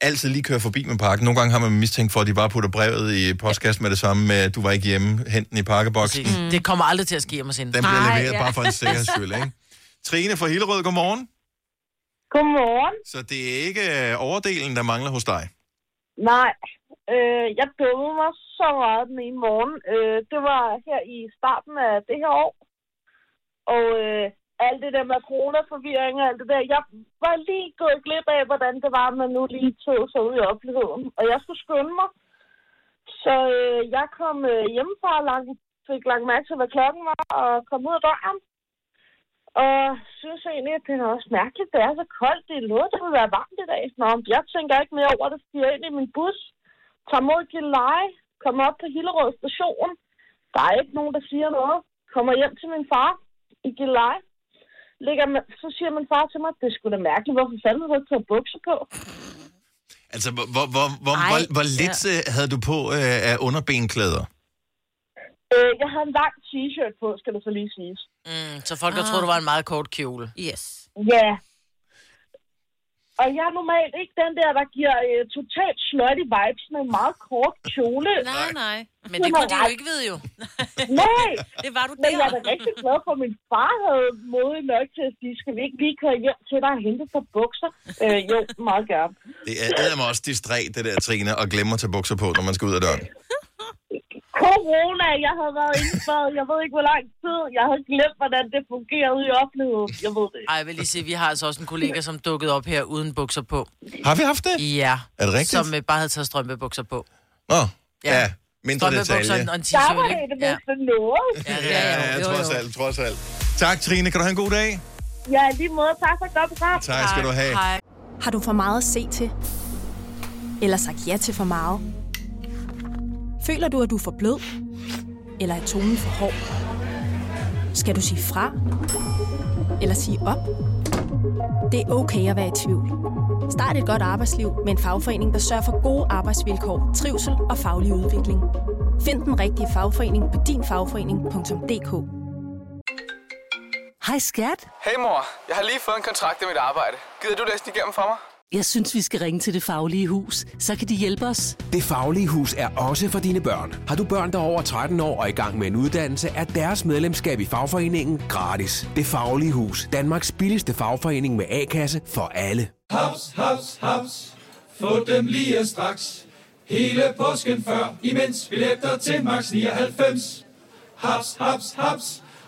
altid lige kører forbi med pakken. Nogle gange har man mistænkt for, at de bare putter brevet i postkassen med det samme med, at du var ikke hjemme, hent den i pakkeboksen. Mm. Det kommer aldrig til at ske om os inden. Den bliver leveret bare for en sikkerheds skyld, ikke? Trine fra Hillerød, godmorgen. Godmorgen. Så det er ikke øh, overdelen, der mangler hos dig. Nej, øh, jeg dummede mig så meget den ene morgen. Øh, det var her i starten af det her år. Og øh, alt det der med coronaforvirring og alt det der. Jeg var lige gået glip af, hvordan det var, at man nu lige tog sig ud i offentligheden. Og jeg skulle skynde mig. Så øh, jeg kom øh, hjemmefra og lang, fik lagt mærke til, hvad klokken var, og kom ud af døren. Og synes egentlig, at det er også mærkeligt, det er så koldt. Det er noget, det vil være varmt i dag. Nå, jeg tænker ikke mere over det, stiger ind i min bus, tager mod Gilleleje, kommer op på Hillerød station. Der er ikke nogen, der siger noget. Kommer hjem til min far i Gilleleje. Ligger med, så siger min far til mig, det er sgu da mærkeligt, hvorfor fanden har du ikke taget bukser på? Altså, hvor, hvor, hvor, hvor, Ej, hvor, hvor lidt ja. ja. havde du på øh, af underbenklæder? Øh, jeg havde en lang t-shirt på, skal det så lige siges. Mm, så folk har troet, du var en meget kort kjole. Yes. Ja. Og jeg er normalt ikke den der, der giver øh, totalt slutty vibes med en meget kort kjole. Nej, nej. Men Det kunne de jo ikke vide jo. Nej! det var du Men der. jeg er da rigtig glad for, at min far havde modig nok til at sige, skal vi ikke lige køre hjem til dig og hente på bukser? Øh, jo, meget gerne. Det er mig også distræt, det der, Trine, og glemmer at tage bukser på, når man skal ud af døren. Corona, jeg havde været indspad, jeg ved ikke, hvor lang tid. Jeg havde glemt, hvordan det fungerede i offentligheden. Jeg ved det Ej, jeg vil lige sige, vi har altså også en kollega, som dukkede op her uden bukser på. Har vi haft det? Ja. Er det rigtigt? Som øh, bare havde taget strømpebukser på. Nå, ja, ja mindre Strømpebukser detalje. og en Der var det ikke? det mindste noget. Ja, det Ja, er ja, jo. trods alt, trods alt. Tak, Trine. Kan du have en god dag? Ja, i lige måde. Tak for godt program. Tak skal du have. Hej. Har du for meget at se til? Eller sagt ja til for meget? Føler du, at du er for blød? Eller er tonen for hård? Skal du sige fra? Eller sige op? Det er okay at være i tvivl. Start et godt arbejdsliv med en fagforening, der sørger for gode arbejdsvilkår, trivsel og faglig udvikling. Find den rigtige fagforening på dinfagforening.dk Hej skat. Hey mor, jeg har lige fået en kontrakt i mit arbejde. Gider du læse den igennem for mig? Jeg synes, vi skal ringe til Det Faglige Hus. Så kan de hjælpe os. Det Faglige Hus er også for dine børn. Har du børn, der er over 13 år og i gang med en uddannelse, er deres medlemskab i fagforeningen gratis. Det Faglige Hus. Danmarks billigste fagforening med A-kasse for alle. Haps, haps, haps. Få dem lige straks. Hele påsken før, imens billetter til max 99. Haps, haps, haps.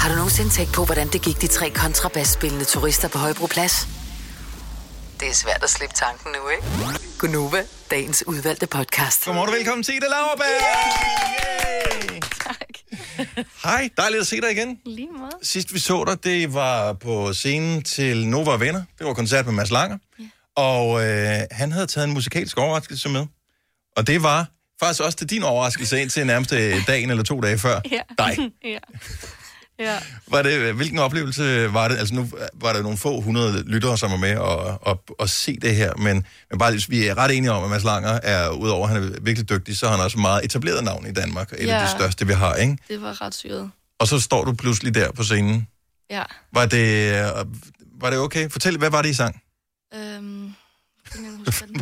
Har du nogensinde tænkt på, hvordan det gik de tre kontrabasspillende turister på Højbroplads? Det er svært at slippe tanken nu, ikke? Gunova, dagens udvalgte podcast. Godmorgen og velkommen til Ida Lauerberg. Yay! Hej, dejligt at se dig igen. Lige måde. Sidst vi så dig, det var på scenen til Nova Venner. Det var koncert med Mads Langer. Ja. Og øh, han havde taget en musikalsk overraskelse med. Og det var faktisk også til din overraskelse indtil nærmest øh, dagen eller to dage før Ja. dig. ja. Ja. Var det, hvilken oplevelse var det? Altså nu var der nogle få hundrede lyttere, som var med og, og, og se det her, men, men bare, hvis vi er ret enige om, at Mads Langer er, udover at han er virkelig dygtig, så er han også et meget etableret navn i Danmark, og et af Ja. de største, vi har, ikke? Det var ret syret. Og så står du pludselig der på scenen. Ja. Var det, øh, var det okay? Fortæl, hvad var det, I sang? Øhm,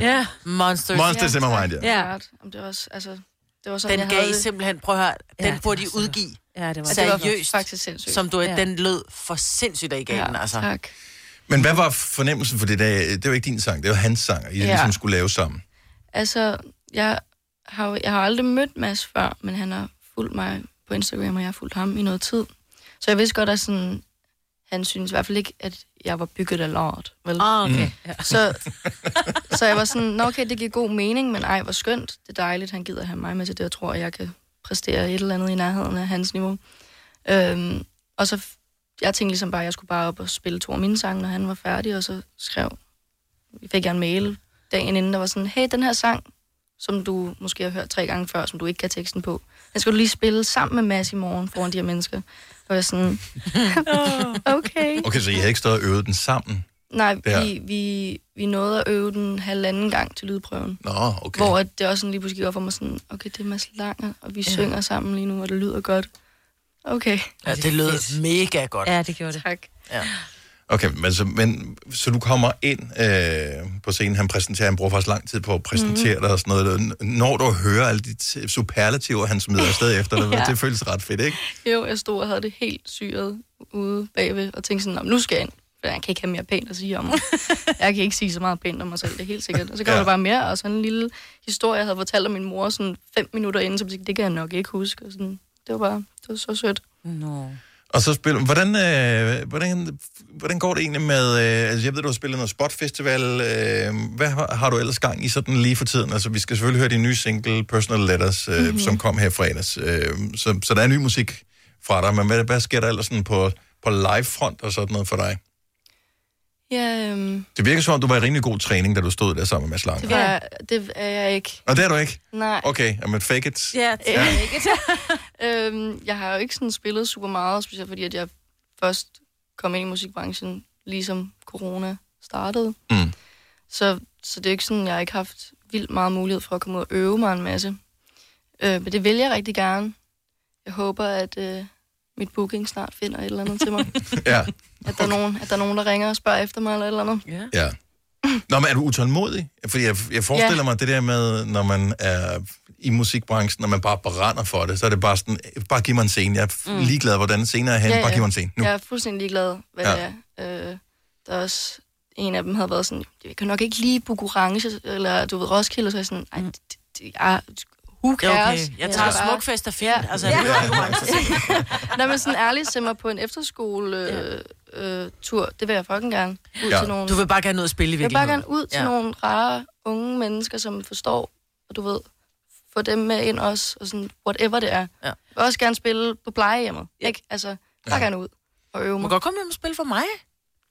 Ja. Monsters. Monsters in my mind, ja. Ja. Om det var også, altså, det var sådan, Den jeg gav havde det. simpelthen, prøv at høre, den Ja, burde de udgive. Ja, det var- det var Seriøst. faktisk sindssygt. Som du, Ja. den lød for sindssygt, at I gav Ja, altså. tak. Men hvad var fornemmelsen for det? Der? Det var ikke din sang, det var hans sang, og I ja. Ligesom skulle lave sammen. Altså, jeg har, jeg har aldrig mødt Mads før, men han har fulgt mig på Instagram, og jeg har fulgt ham i noget tid. Så jeg vidste godt, at sådan, han synes i hvert fald ikke, at jeg var bygget af lort. Vel? Ah, okay. Mm. Ja. Så, så jeg var sådan, Nå, okay, det giver god mening, men ej, hvor skønt. Det er dejligt, han gider have mig med til det. Jeg tror, at jeg kan præstere et eller andet i nærheden af hans niveau. Øhm, og så, jeg tænkte ligesom bare, at jeg skulle bare op og spille to af mine sange, når han var færdig, og så skrev, fik jeg en mail dagen inden, der var sådan, hey, den her sang, som du måske har hørt tre gange før, som du ikke kan teksten på, den skal du lige spille sammen med Mads i morgen foran de her mennesker. Og jeg sådan, okay. Okay, så I havde ikke stået og øvet den sammen? Nej, Der. vi, vi, vi nåede at øve den halvanden gang til lydprøven. Nå, okay. Hvor at det også sådan lige pludselig gik op for mig sådan, okay, det er Mads Langer, og vi Ja. synger sammen lige nu, og det lyder godt. Okay. Ja, det lød mega godt. Ja, det gjorde det. Tak. Ja. Okay, men så, men, så du kommer ind øh, på scenen, han præsenterer, han bruger faktisk lang tid på at præsentere mm. dig og sådan noget. Når du hører alle de superlativer, han smider afsted efter dig, Ja. det føles ret fedt, ikke? Jo, jeg stod og havde det helt syret ude bagved, og tænkte sådan, "Nå, nu skal jeg ind. Jeg kan ikke have mere pænt at sige om mig. jeg kan ikke sige så meget pænt om mig selv, det er helt sikkert. Og så kommer Ja. der bare mere, og sådan en lille historie, jeg havde fortalt om min mor sådan fem minutter inden, så jeg tænkte, det kan jeg nok ikke huske. Og sådan, det var bare, det var så sødt. No. Og så spiller, hvordan, øh, hvordan, hvordan går det egentlig med, øh, altså jeg ved, du har spillet noget spotfestival, øh, hvad har, har du ellers gang i sådan lige for tiden? Altså vi skal selvfølgelig høre din nye single, Personal Letters, øh, Mhm. mm-hmm. som kom her fredags, øh, så, så der er ny musik fra dig, men hvad, hvad sker der ellers sådan på, på live-front og sådan noget for dig? Ja, øhm, Det virker som om, du var i rimelig god træning, da du stod der sammen med Mads Lang. det, var, det er jeg ikke. Og det er du ikke? Nej. Okay, men fake it. Ja, det Ja. jeg ikke. øhm, jeg har jo ikke sådan spillet super meget, specielt fordi at jeg først kom ind i musikbranchen, ligesom corona startede. Mm. Så, så det er ikke sådan, jeg har ikke haft vildt meget mulighed for at komme ud og øve mig en masse. Øh, men det vil jeg rigtig gerne. Jeg håber, at øh, mit booking snart finder et eller andet til mig. Ja. At der, er nogen, at der er nogen, der ringer og spørger efter mig eller et eller andet. Ja. Ja. Nå, men er du utålmodig? Fordi jeg, jeg forestiller Ja. mig det der med, når man er i musikbranchen, når man bare brænder for det, så er det bare sådan, bare giv mig en scene. Jeg er Mm. mm. ligeglad, hvordan scenen er henne. Bare giv mig en scene nu. Jeg er fuldstændig ligeglad, hvad Ja. ja. det er. Øh, der er også en af dem havde været sådan, jeg kan nok ikke lige booke orange, eller du ved, Roskilde, så er jeg sådan, ej, det, det, jeg, who Det er okay. cares? Jeg tager bare- smukfest er fint. Altså, ja. det er Nej, men sådan ærligt, mig på en efterskole øh, øh, tur, det vil jeg fucking gerne. Ud Ja. til nogle, Du vil bare gerne ud og spille i Jeg vil bare virkeligheden. gerne ud til Ja. ja. nogle rare unge mennesker, som forstår, og du ved, få dem med ind også, og sådan, whatever det er. Ja. Jeg vil også gerne spille på plejehjemmet, ja. ikke? Altså, bare Ja. gerne ud og øve mig. må godt komme hjem og spille for mig.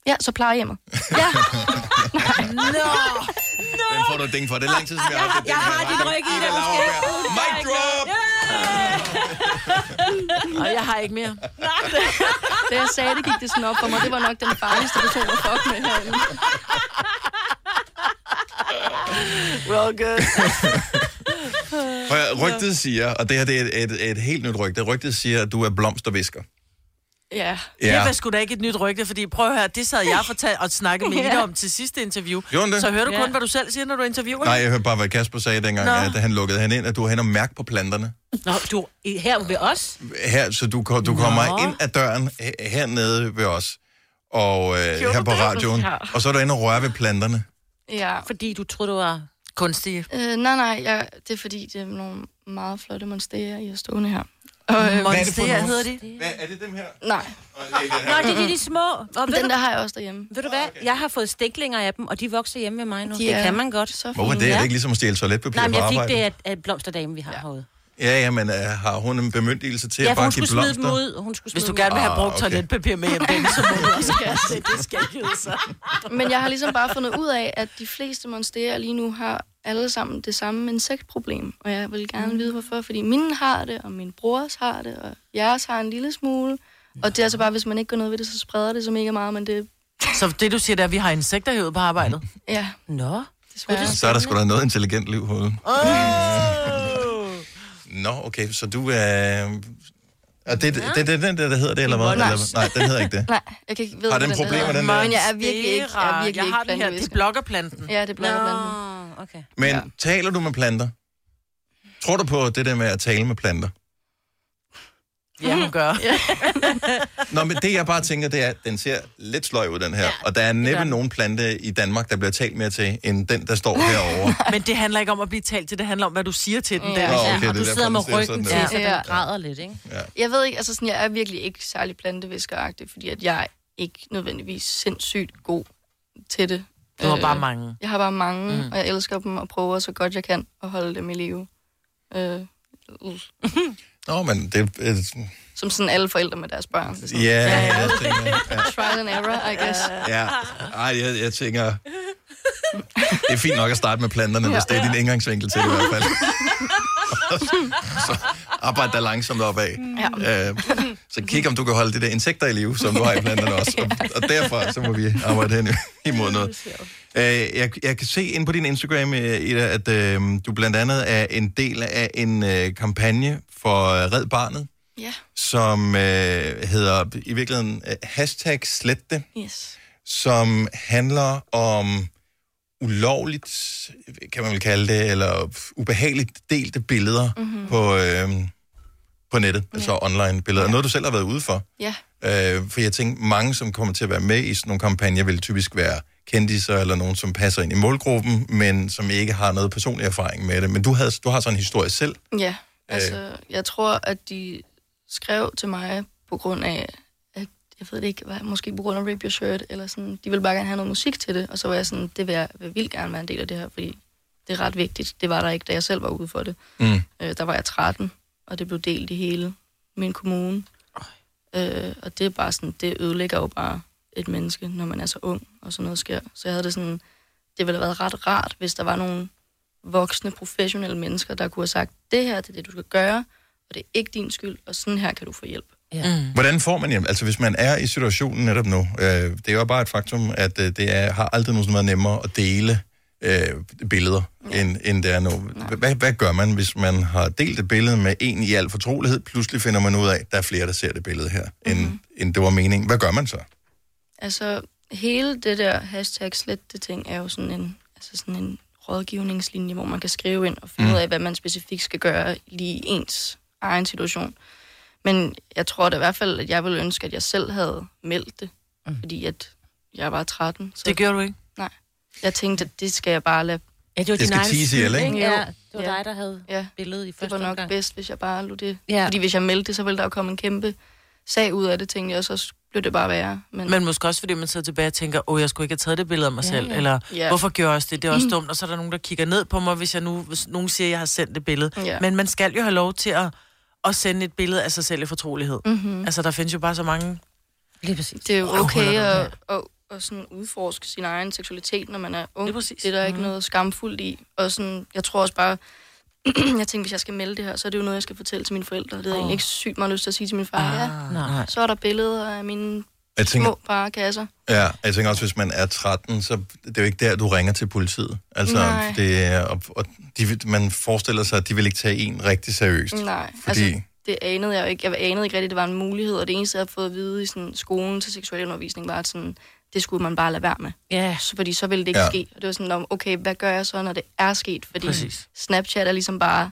Ja, så plejehjemmet. Nå! Den får du et ding for. Det er lang tid, siden jeg har haft et Jeg ding har dit ryg i det, måske. Mic drop! Og jeg har ikke mere. Da jeg sagde, det gik det sådan op for mig, det var nok den farligste person at fuck med herinde. Well, good. Prøv at- Rygtet siger, og det her det er et, et, et helt nyt rygte, rygtet siger, at du er blomstervisker. Ja. Ja. Det var sgu da ikke et nyt rygte, fordi prøv at høre, det sad jeg fortalt og snakkede med Ja. Ida om til sidste interview. Gjorde det? Så hører du kun, Ja. hvad du selv siger, når du interviewer Nej, jeg hørte bare, hvad Kasper sagde dengang, Nå. at han lukkede han ind, at du er hen og mærke på planterne. Nå, du her ved os? Her, så du, du Nå. kommer ind ad døren he- hernede ved os, og øh, Gjorde her på radioen, Ja. og så er du inde og røre ved planterne. Ja. Fordi du troede, du var... Kunstige. Øh, nej, nej, jeg, det er fordi, det er nogle meget flotte monsterer, I har stående her. Og, øh, Monsterer hedder de? Hvad, er det dem her? Nej. Nå, det er de, de små. Og Den du, der har jeg også derhjemme. ved du hvad? Jeg har fået stiklinger af dem, og de vokser hjemme med mig nu. De det er kan man godt. Så Hvorfor det? Er det ikke ligesom at stjæle toiletpapir Nej, men på jeg fik arbejde? det af, af blomsterdame, vi har ja. herude. Ja, ja, men uh, har hun en bemyndigelse til Ja, at bare hun give skulle smide blomster? dem ud. Hun skulle Hvis du gerne vil have Ah, brugt okay. toiletpapir med hjem, så må du også gerne se, det skal ikke så. Men jeg har ligesom bare fundet ud af, at de fleste monsterer lige nu har alle sammen det samme insektproblem. Og jeg vil gerne vide, hvorfor. Fordi mine har det, og min brors har det, og jeres har en lille smule. Og det er altså bare, hvis man ikke gør noget ved det, så spreder det så mega meget, men det... Så det, du siger, det er, at vi har insekter herude på arbejdet? Ja, Nå. desværre. Så er der sgu da noget intelligent liv herude. Oh! Nå, okay, så du er... Og det, det, det, det, den der, der hedder det, eller hvad? Nej. Eller, nej, den hedder ikke det. Nej, jeg kan ikke ved, Har den problemer, den der? Men jeg er virkelig ikke, jeg er virkelig jeg har ikke den her, det er blokkerplanten. Ja, det er blokkerplanten. Okay. Men ja. taler du med planter? Tror du på det der med at tale med planter? Ja, hun gør. Nå, men det jeg bare tænker, det er, at den ser lidt sløj ud, den her. Ja, og der er næppe nogen plante i Danmark, der bliver talt mere til, end den, der står herovre. Men det handler ikke om at blive talt til, det handler om, hvad du siger til den. Ja. Der. Nå, okay, Ja, det og du derfor, sidder med ryggen til, så den Ja. græder lidt, ikke? Jeg ved ikke, altså sådan, jeg er virkelig ikke særlig planteviskeragtig, fordi at jeg er ikke nødvendigvis sindssygt god til det. Du har Øh, bare mange. Jeg har bare mange, Mm. og jeg elsker dem og prøver så godt jeg kan at holde dem i live. Øh, uh, Nå, men det... Øh, som sådan alle forældre med deres børn. Det er sådan, ja, jeg tænker, ja. Trial and error, I guess. Ja, ej, jeg, jeg tænker... Det er fint nok at starte med planterne, hvis det er din indgangsvinkel til det i hvert fald. så arbejde der langsomt opad. Ja. Øh, så kig, om du kan holde de der insekter i live, som du har i planterne også. Og, og derfra, så må vi arbejde hen imod noget. Øh, jeg, jeg kan se ind på din Instagram, øh, Ida, at øh, du blandt andet er en del af en øh, kampagne for øh, Red Barnet, Ja, som øh, hedder i virkeligheden øh, hashtag slet det. yes. som handler om ulovligt, kan man vel kalde det, eller ubehageligt delte billeder Mhm. mm-hmm. på, øh, på nettet, ja. altså online billeder. Ja. Noget, du selv har været ude for. Ja. Øh, for jeg tænker, mange, som kommer til at være med i sådan nogle kampagner, vil typisk være kendiser eller nogen, som passer ind i målgruppen, men som ikke har noget personlig erfaring med det. Men du, havde, du har sådan en historie selv. Ja, altså, jeg tror, at de skrev til mig på grund af, jeg ved det ikke, hvad, måske på grund af Rip Your Shirt, eller sådan, de ville bare gerne have noget musik til det, og så var jeg sådan, det vil jeg vil vildt gerne være en del af det her, fordi det er ret vigtigt. Det var der ikke, da jeg selv var ude for det. Mm. Øh, der var jeg 13, og det blev delt i hele min kommune. Øh, og det er bare sådan, det ødelægger jo bare et menneske, når man er så ung, og sådan noget sker. Så jeg havde det sådan, det ville have været ret rart, hvis der var nogle voksne, professionelle mennesker, der kunne have sagt, det her det er det, du skal gøre, og det er ikke din skyld, og sådan her kan du få hjælp. Ja. Mm. Hvordan får man hjem? Altså, hvis man er i situationen netop nu, øh, det er jo bare et faktum, at øh, det er, har aldrig nogensinde været nemmere at dele øh, billeder, ja. end, end det er nu. Hvad, hvad gør man, hvis man har delt et billede med en i al fortrolighed, pludselig finder man ud af, at der er flere, der ser det billede her, end, Mhm. mm-hmm. end det var meningen. Hvad gør man så? Altså, hele det der hashtag slet det ting er jo sådan en, altså sådan en rådgivningslinje, hvor man kan skrive ind og finde Mm. ud af, hvad man specifikt skal gøre lige i ens egen situation. Men jeg tror da i hvert fald, at jeg ville ønske, at jeg selv havde meldt det, mm. fordi at jeg var 13. Så... Det gjorde du ikke? Nej. Jeg tænkte, at det skal jeg bare lade... Ja, det var Det din skal egen skyld, ikke? Ja, det var dig, der havde ja. billedet i Det første var nok omgang. bedst, hvis jeg bare lod det. Ja. Fordi hvis jeg meldte det, så ville der jo komme en kæmpe sag ud af det, tænkte jeg, og så blev det bare værre. Men, Men måske også, fordi man sidder tilbage og tænker, åh, jeg skulle ikke have taget det billede af mig Ja, selv, ja. eller Ja. hvorfor gjorde jeg også det, det er også Mm. dumt, og så er der nogen, der kigger ned på mig, hvis jeg nu, hvis nogen siger, at jeg har sendt det billede. Ja. Men man skal jo have lov til at, at sende et billede af sig selv i fortrolighed. Mhm. Altså, der findes jo bare så mange... Lige præcis. det er jo okay er at, at, at sådan udforske sin egen seksualitet, når man er ung. Det er. Det er der ikke Mhm. noget skamfuldt i. Og sådan, jeg tror også bare, jeg tænkte, hvis jeg skal melde det her, så er det jo noget, jeg skal fortælle til mine forældre. Det jeg Åh. egentlig ikke sygt meget lyst til at sige til min far. Ah, ja, nej. så er der billeder af mine Jeg tænker, små bare kasser. ja, jeg tænker også, hvis man er 13, så det er jo ikke der, du ringer til politiet. Altså, Nej. det er, og, og de, man forestiller sig, at de vil ikke tage en rigtig seriøst. Nej, Fordi, altså, det anede jeg jo ikke. Jeg anede ikke rigtigt, at det var en mulighed, og det eneste, jeg havde fået at vide i sådan, skolen til seksualundervisning, var, at sådan, det skulle man bare lade være med. Ja. Så, fordi så ville det ikke Ja. ske. Og det var sådan, om, okay, hvad gør jeg så, når det er sket? Fordi Præcis. Snapchat er ligesom bare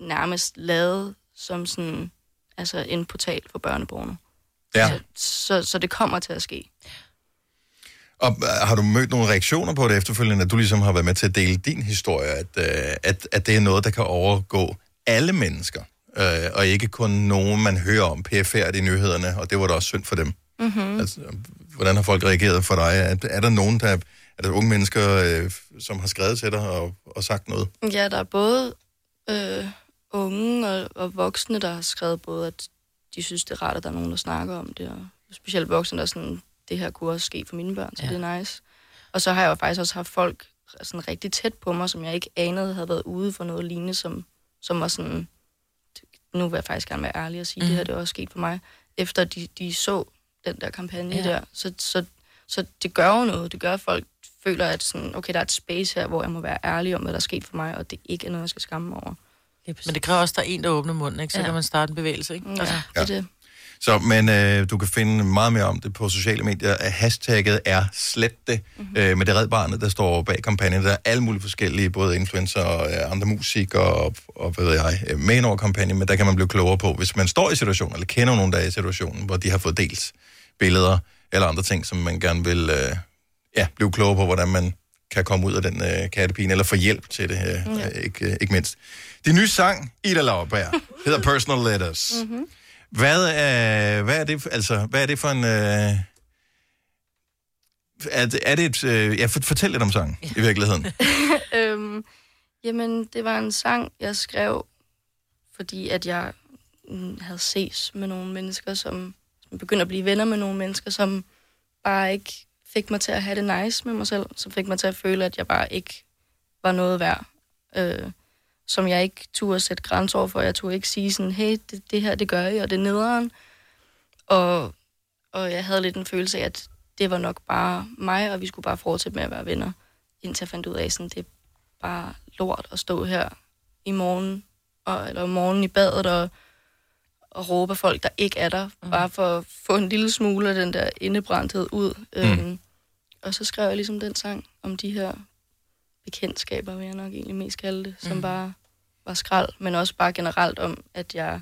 nærmest lavet som sådan, altså en portal for børneborne. Ja. Så, så det kommer til at ske. Og øh, har du mødt nogle reaktioner på det efterfølgende, at du ligesom har været med til at dele din historie, at, øh, at, at det er noget, der kan overgå alle mennesker, øh, og ikke kun nogen, man hører om pfr i nyhederne, og det var da også synd for dem. Mm-hmm. Altså, hvordan har folk reageret for dig? Er, er der nogen, der er der unge mennesker, øh, som har skrevet til dig og, og sagt noget? Ja, der er både øh, unge og, og voksne, der har skrevet både, at de synes, det er rart, at der er nogen, der snakker om det, og specielt voksne, der er sådan, det her kunne også ske for mine børn, så Ja. det er nice. Og så har jeg jo faktisk også haft folk sådan rigtig tæt på mig, som jeg ikke anede havde været ude for noget lignende, som, som var sådan, nu vil jeg faktisk gerne være ærlig og sige, mm. det her det er også sket for mig, efter de, de så den der kampagne Ja. der. Så, så, så det gør jo noget. Det gør, at folk føler, at sådan, okay, der er et space her, hvor jeg må være ærlig om, hvad der er sket for mig, og det ikke er noget, jeg skal skamme mig Men det kræver også, at der er en, der åbner munden, ikke? Så Ja. ja. kan man starte en bevægelse, ikke? Altså, Ja, det er det. Så, men øh, du kan finde meget mere om det på sociale medier. Hashtagget er slet det, Mhm. mm-hmm. øh, med det Red Barnet, der står bag kampagnen. Der er alle mulige forskellige, både influencer og øh, andre musikere og, og hvad ved jeg, øh, med ind over kampagnen, men der kan man blive klogere på, hvis man står i situationen, eller kender nogen, der er i situationen, hvor de har fået delt billeder eller andre ting, som man gerne vil øh, ja, blive klogere på, hvordan man kan komme ud af den øh, kattepine, eller få hjælp til det, øh, Ja. øh, ikke, øh, ikke mindst. Det nye sang, Ida Lauerberg, hedder Personal Letters. Mm-hmm. Hvad er, hvad er det, altså, hvad er det for en... Øh, er, det, er det et... Øh, ja, for- fortæl lidt om sangen, i virkeligheden. øhm, jamen, det var en sang, jeg skrev, fordi at jeg mm, havde ses med nogle mennesker, som, som begyndte at blive venner med nogle mennesker, som bare ikke fik mig til at have det nice med mig selv, som fik mig til at føle, at jeg bare ikke var noget værd. Øh, som jeg ikke turde sætte grænser over for. Jeg turde ikke sige sådan, hey, det, det her, det gør jeg, og det er nederen. Og, og jeg havde lidt en følelse af, at det var nok bare mig, og vi skulle bare fortsætte med at være venner, indtil jeg fandt ud af, sådan, det er bare lort at stå her i morgen, og, eller om morgenen i badet, og, og råbe folk, der ikke er der, mm. bare for at få en lille smule af den der indebrændthed ud. Mm. Øhm, og så skrev jeg ligesom den sang om de her bekendtskaber, vil jeg nok egentlig mest kalde det, som Mhm. bare var skrald, men også bare generelt om, at jeg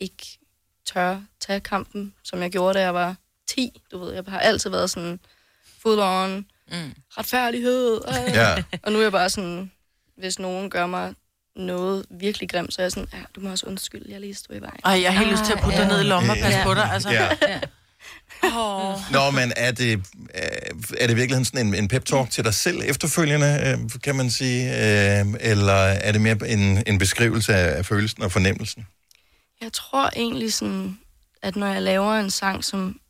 ikke tør tage kampen, som jeg gjorde, da jeg var 10. Du ved, jeg har altid været sådan full on, mm. retfærdighed. Øh. Ja. Og nu er jeg bare sådan, hvis nogen gør mig noget virkelig grimt, så er jeg sådan, ja, du må også undskylde, jeg lige stod i vejen. Ej, jeg har helt lyst til at putte dig ned i lommen og passe på dig. Altså. Ja. Åh. Nå, men er det, er det virkelig sådan en, en pep-talk til dig selv efterfølgende, øh, kan man sige? Øh, eller er det mere en, en beskrivelse af, af følelsen og fornemmelsen? Jeg tror egentlig sådan, at når jeg laver en sang, som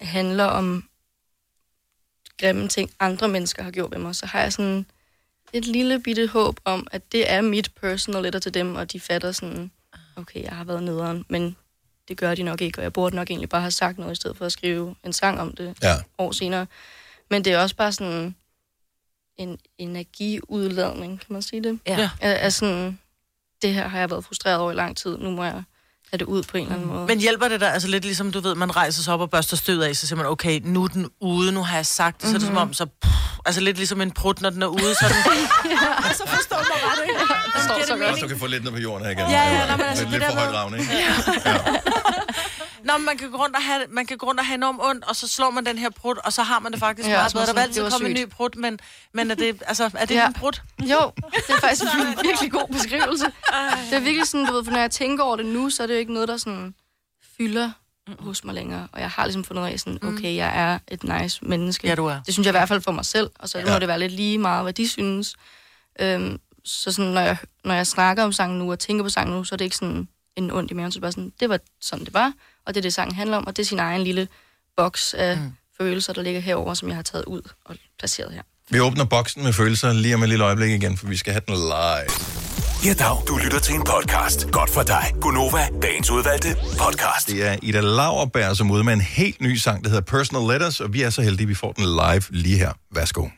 handler om grimme ting, andre mennesker har gjort ved mig, så har jeg sådan et lille bitte håb om, at det er mit personal letter til dem, og de fatter sådan, okay, jeg har været nederen, men det gør de nok ikke, og jeg burde nok egentlig bare have sagt noget, i stedet for at skrive en sang om det ja. år senere. Men det er også bare sådan en energiudladning, kan man sige det? Ja. Af, af sådan, det her har jeg været frustreret over i lang tid, nu må jeg have det ud på en eller anden måde. Men hjælper det dig, altså lidt ligesom du ved, man rejser sig op og børster stød af, så siger man, okay, nu er den ude, nu har jeg sagt det, så er det som om, så pff, altså lidt ligesom en prut, når den er ude, så er den, ja, så forstår man bare det. Jeg forstår så Også du kan få lidt ned på jorden her igen. Ja, ja, nå, men altså, lidt, for højt ravne, ikke? Nå, men man kan, gå rundt og have, man kan gå rundt og have enormt ondt, og så slår man den her prut, og så har man det faktisk Ja, meget bedre. Der vil altid komme en ny prut, men, men er det, altså, er det Ja. en prut? Jo, det er faktisk en virkelig god beskrivelse. Det er virkelig sådan, du ved, for når jeg tænker over det nu, så er det jo ikke noget, der sådan fylder hos mig længere. Og jeg har ligesom fundet ud af, sådan, okay, jeg er et nice menneske. Ja, du er. Det synes jeg i hvert fald for mig selv, og så ja. må det være lidt lige meget, hvad de synes. Øhm, så sådan, når jeg, når jeg snakker om sangen nu, og tænker på sangen nu, så er det ikke sådan en ondt i maven, så det bare sådan, det var sådan, det var, og det er det, sangen handler om, og det er sin egen lille boks af mm. følelser, der ligger herover, som jeg har taget ud og placeret her. Vi åbner boksen med følelser lige om et lille øjeblik igen, for vi skal have den live. Ja, dag. Du lytter til en podcast. Godt for dig. Gunova, dagens udvalgte podcast. Det er Ida Lauerberg, som ude med en helt ny sang, der hedder Personal Letters, og vi er så heldige, at vi får den live lige her. Værsgo.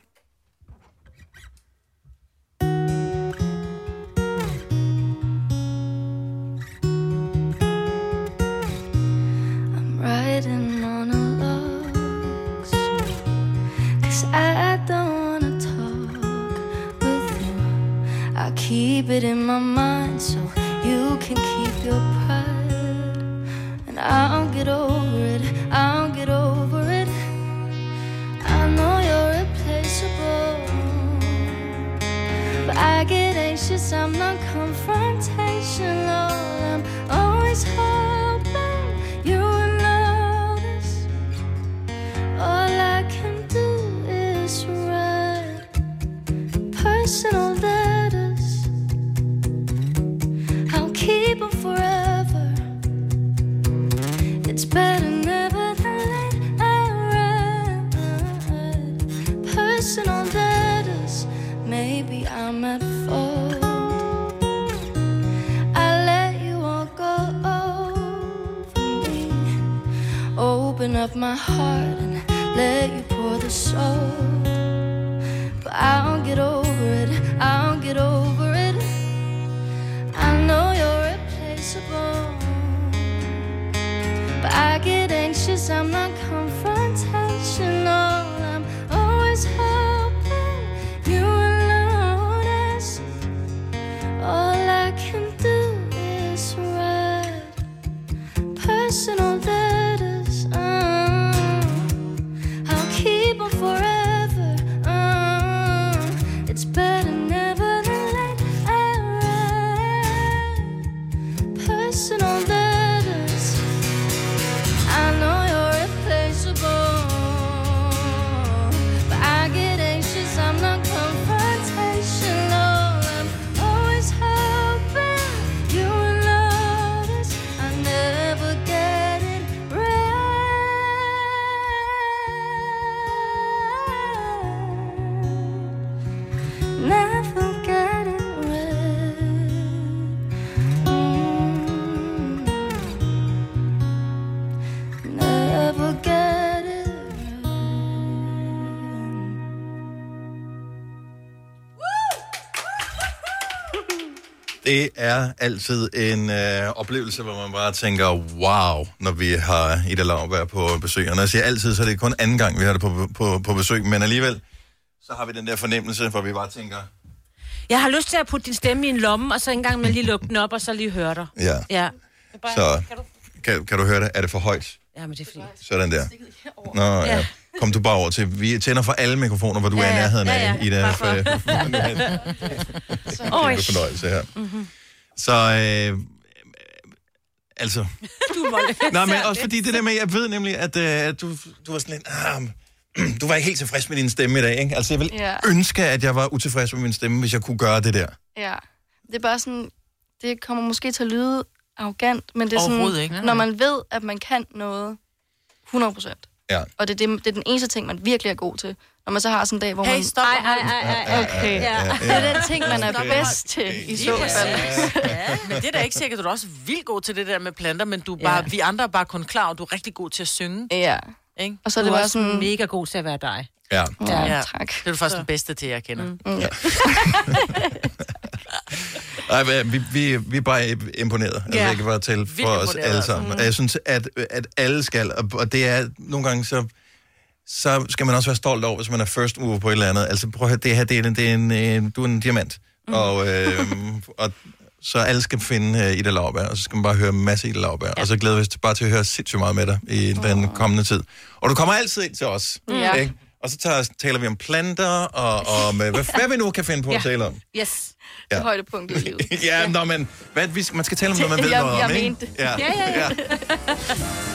Keep it in my mind so you can keep your pride. And I'll get over it, I'll get over it. I know you're replaceable. But I get anxious, I'm not confrontational Open up my heart and let you pour the soul. But I'll get over it, I'll get over it. I know you're replaceable. But I get anxious, I'm not Det er altid en øh, oplevelse, hvor man bare tænker, wow, når vi har Ida Lauberg på besøg. Og når jeg siger altid, så er det kun anden gang, vi har det på, på, på besøg. Men alligevel, så har vi den der fornemmelse, hvor vi bare tænker, Jeg har lyst til at putte din stemme i en lomme, og så engang med lige lukke den op, og så lige høre dig. ja. Ja. Så kan, kan du høre det? Er det for højt? Ja, men det er fordi... Sådan der. Nå, ja. Ja. Kom du bare over til. Vi tænder for alle mikrofoner, hvor du ja, er i nærheden af, ja, ja. Ida. For, for- for, Oj. for fornøjelse her. Mhm. Så, øh, altså... Du er voldelig. Nej, men også fordi det der med, jeg ved nemlig, at, øh, at du, du var sådan lidt... Ah, du var ikke helt tilfreds med din stemme i dag, ikke? Altså, jeg vil Ja. ønske, at jeg var utilfreds med min stemme, hvis jeg kunne gøre det der. Ja, det er bare sådan, det kommer måske til at lyde arrogant, men det er sådan, ikke. når man ved, at man kan noget 100 procent, Ja. og det er, det, det er den eneste ting, man virkelig er god til. Når man så har sådan en dag, hvor Hey, man... stop. Ej, ej, ej, ej, okay. Ja. Ja. Det er den ting, man er Okay. bedst til, i så fald. Ja, men det er da ikke sikkert, at du er også vildt god til det der med planter, men du er bare, Ja. vi andre er bare kun klar, og du er rigtig god til at synge. Ja. Ikke? Og så er det Du bare også sådan... mega god til at være dig. Ja. Ja, tak. Det er du faktisk den bedste til, jeg kender. Mm. Mm. Ja. Ej, vi, vi, vi er bare imponeret. Altså, Ja. jeg kan bare tælle for Vildt os alle sammen. Mm. Jeg synes, at, at alle skal, og, og det er nogle gange så så skal man også være stolt over, hvis man er first mover på et eller andet. Altså prøv at høre, det her, det er, en- det er en, en, du er en diamant. Mm. Og, øh, og så alle skal finde uh, Ida Lauberg, og så skal man bare høre en masse Ida Lauberg. Ja. Og så glæder vi os til- bare til at høre sindssygt meget med dig i oh. den kommende tid. Og du kommer altid ind til os. Ja. Ikke? Og så tager, taler vi om planter, og om, øh, hvad, hvad vi nu kan finde på at tale om. Yes. Ja. Det højdepunkt i livet. ja, nå, men hvad, vi skal, man skal tale om noget, man ved Jeg- noget jeg om, ikke? mente det. Ja. Ja, ja, ja.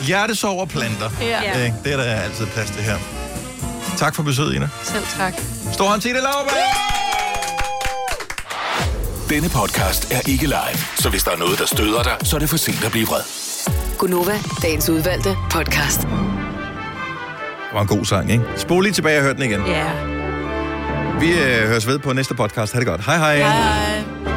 Hjertesov og planter. Ja. Ikke? Det er der altid plads til her. Tak for besøget, Ina. Selv tak. Stor hånd til Ida Lauberg! Denne podcast er ikke live, så hvis der er noget, der støder dig, så er det for sent at blive vred. Gunova, dagens udvalgte podcast. Var en god sang, ikke? Spol lige tilbage og hør den igen. Ja. Vi øh, høres ved på næste podcast. Ha' det godt. Hej hej. Hej.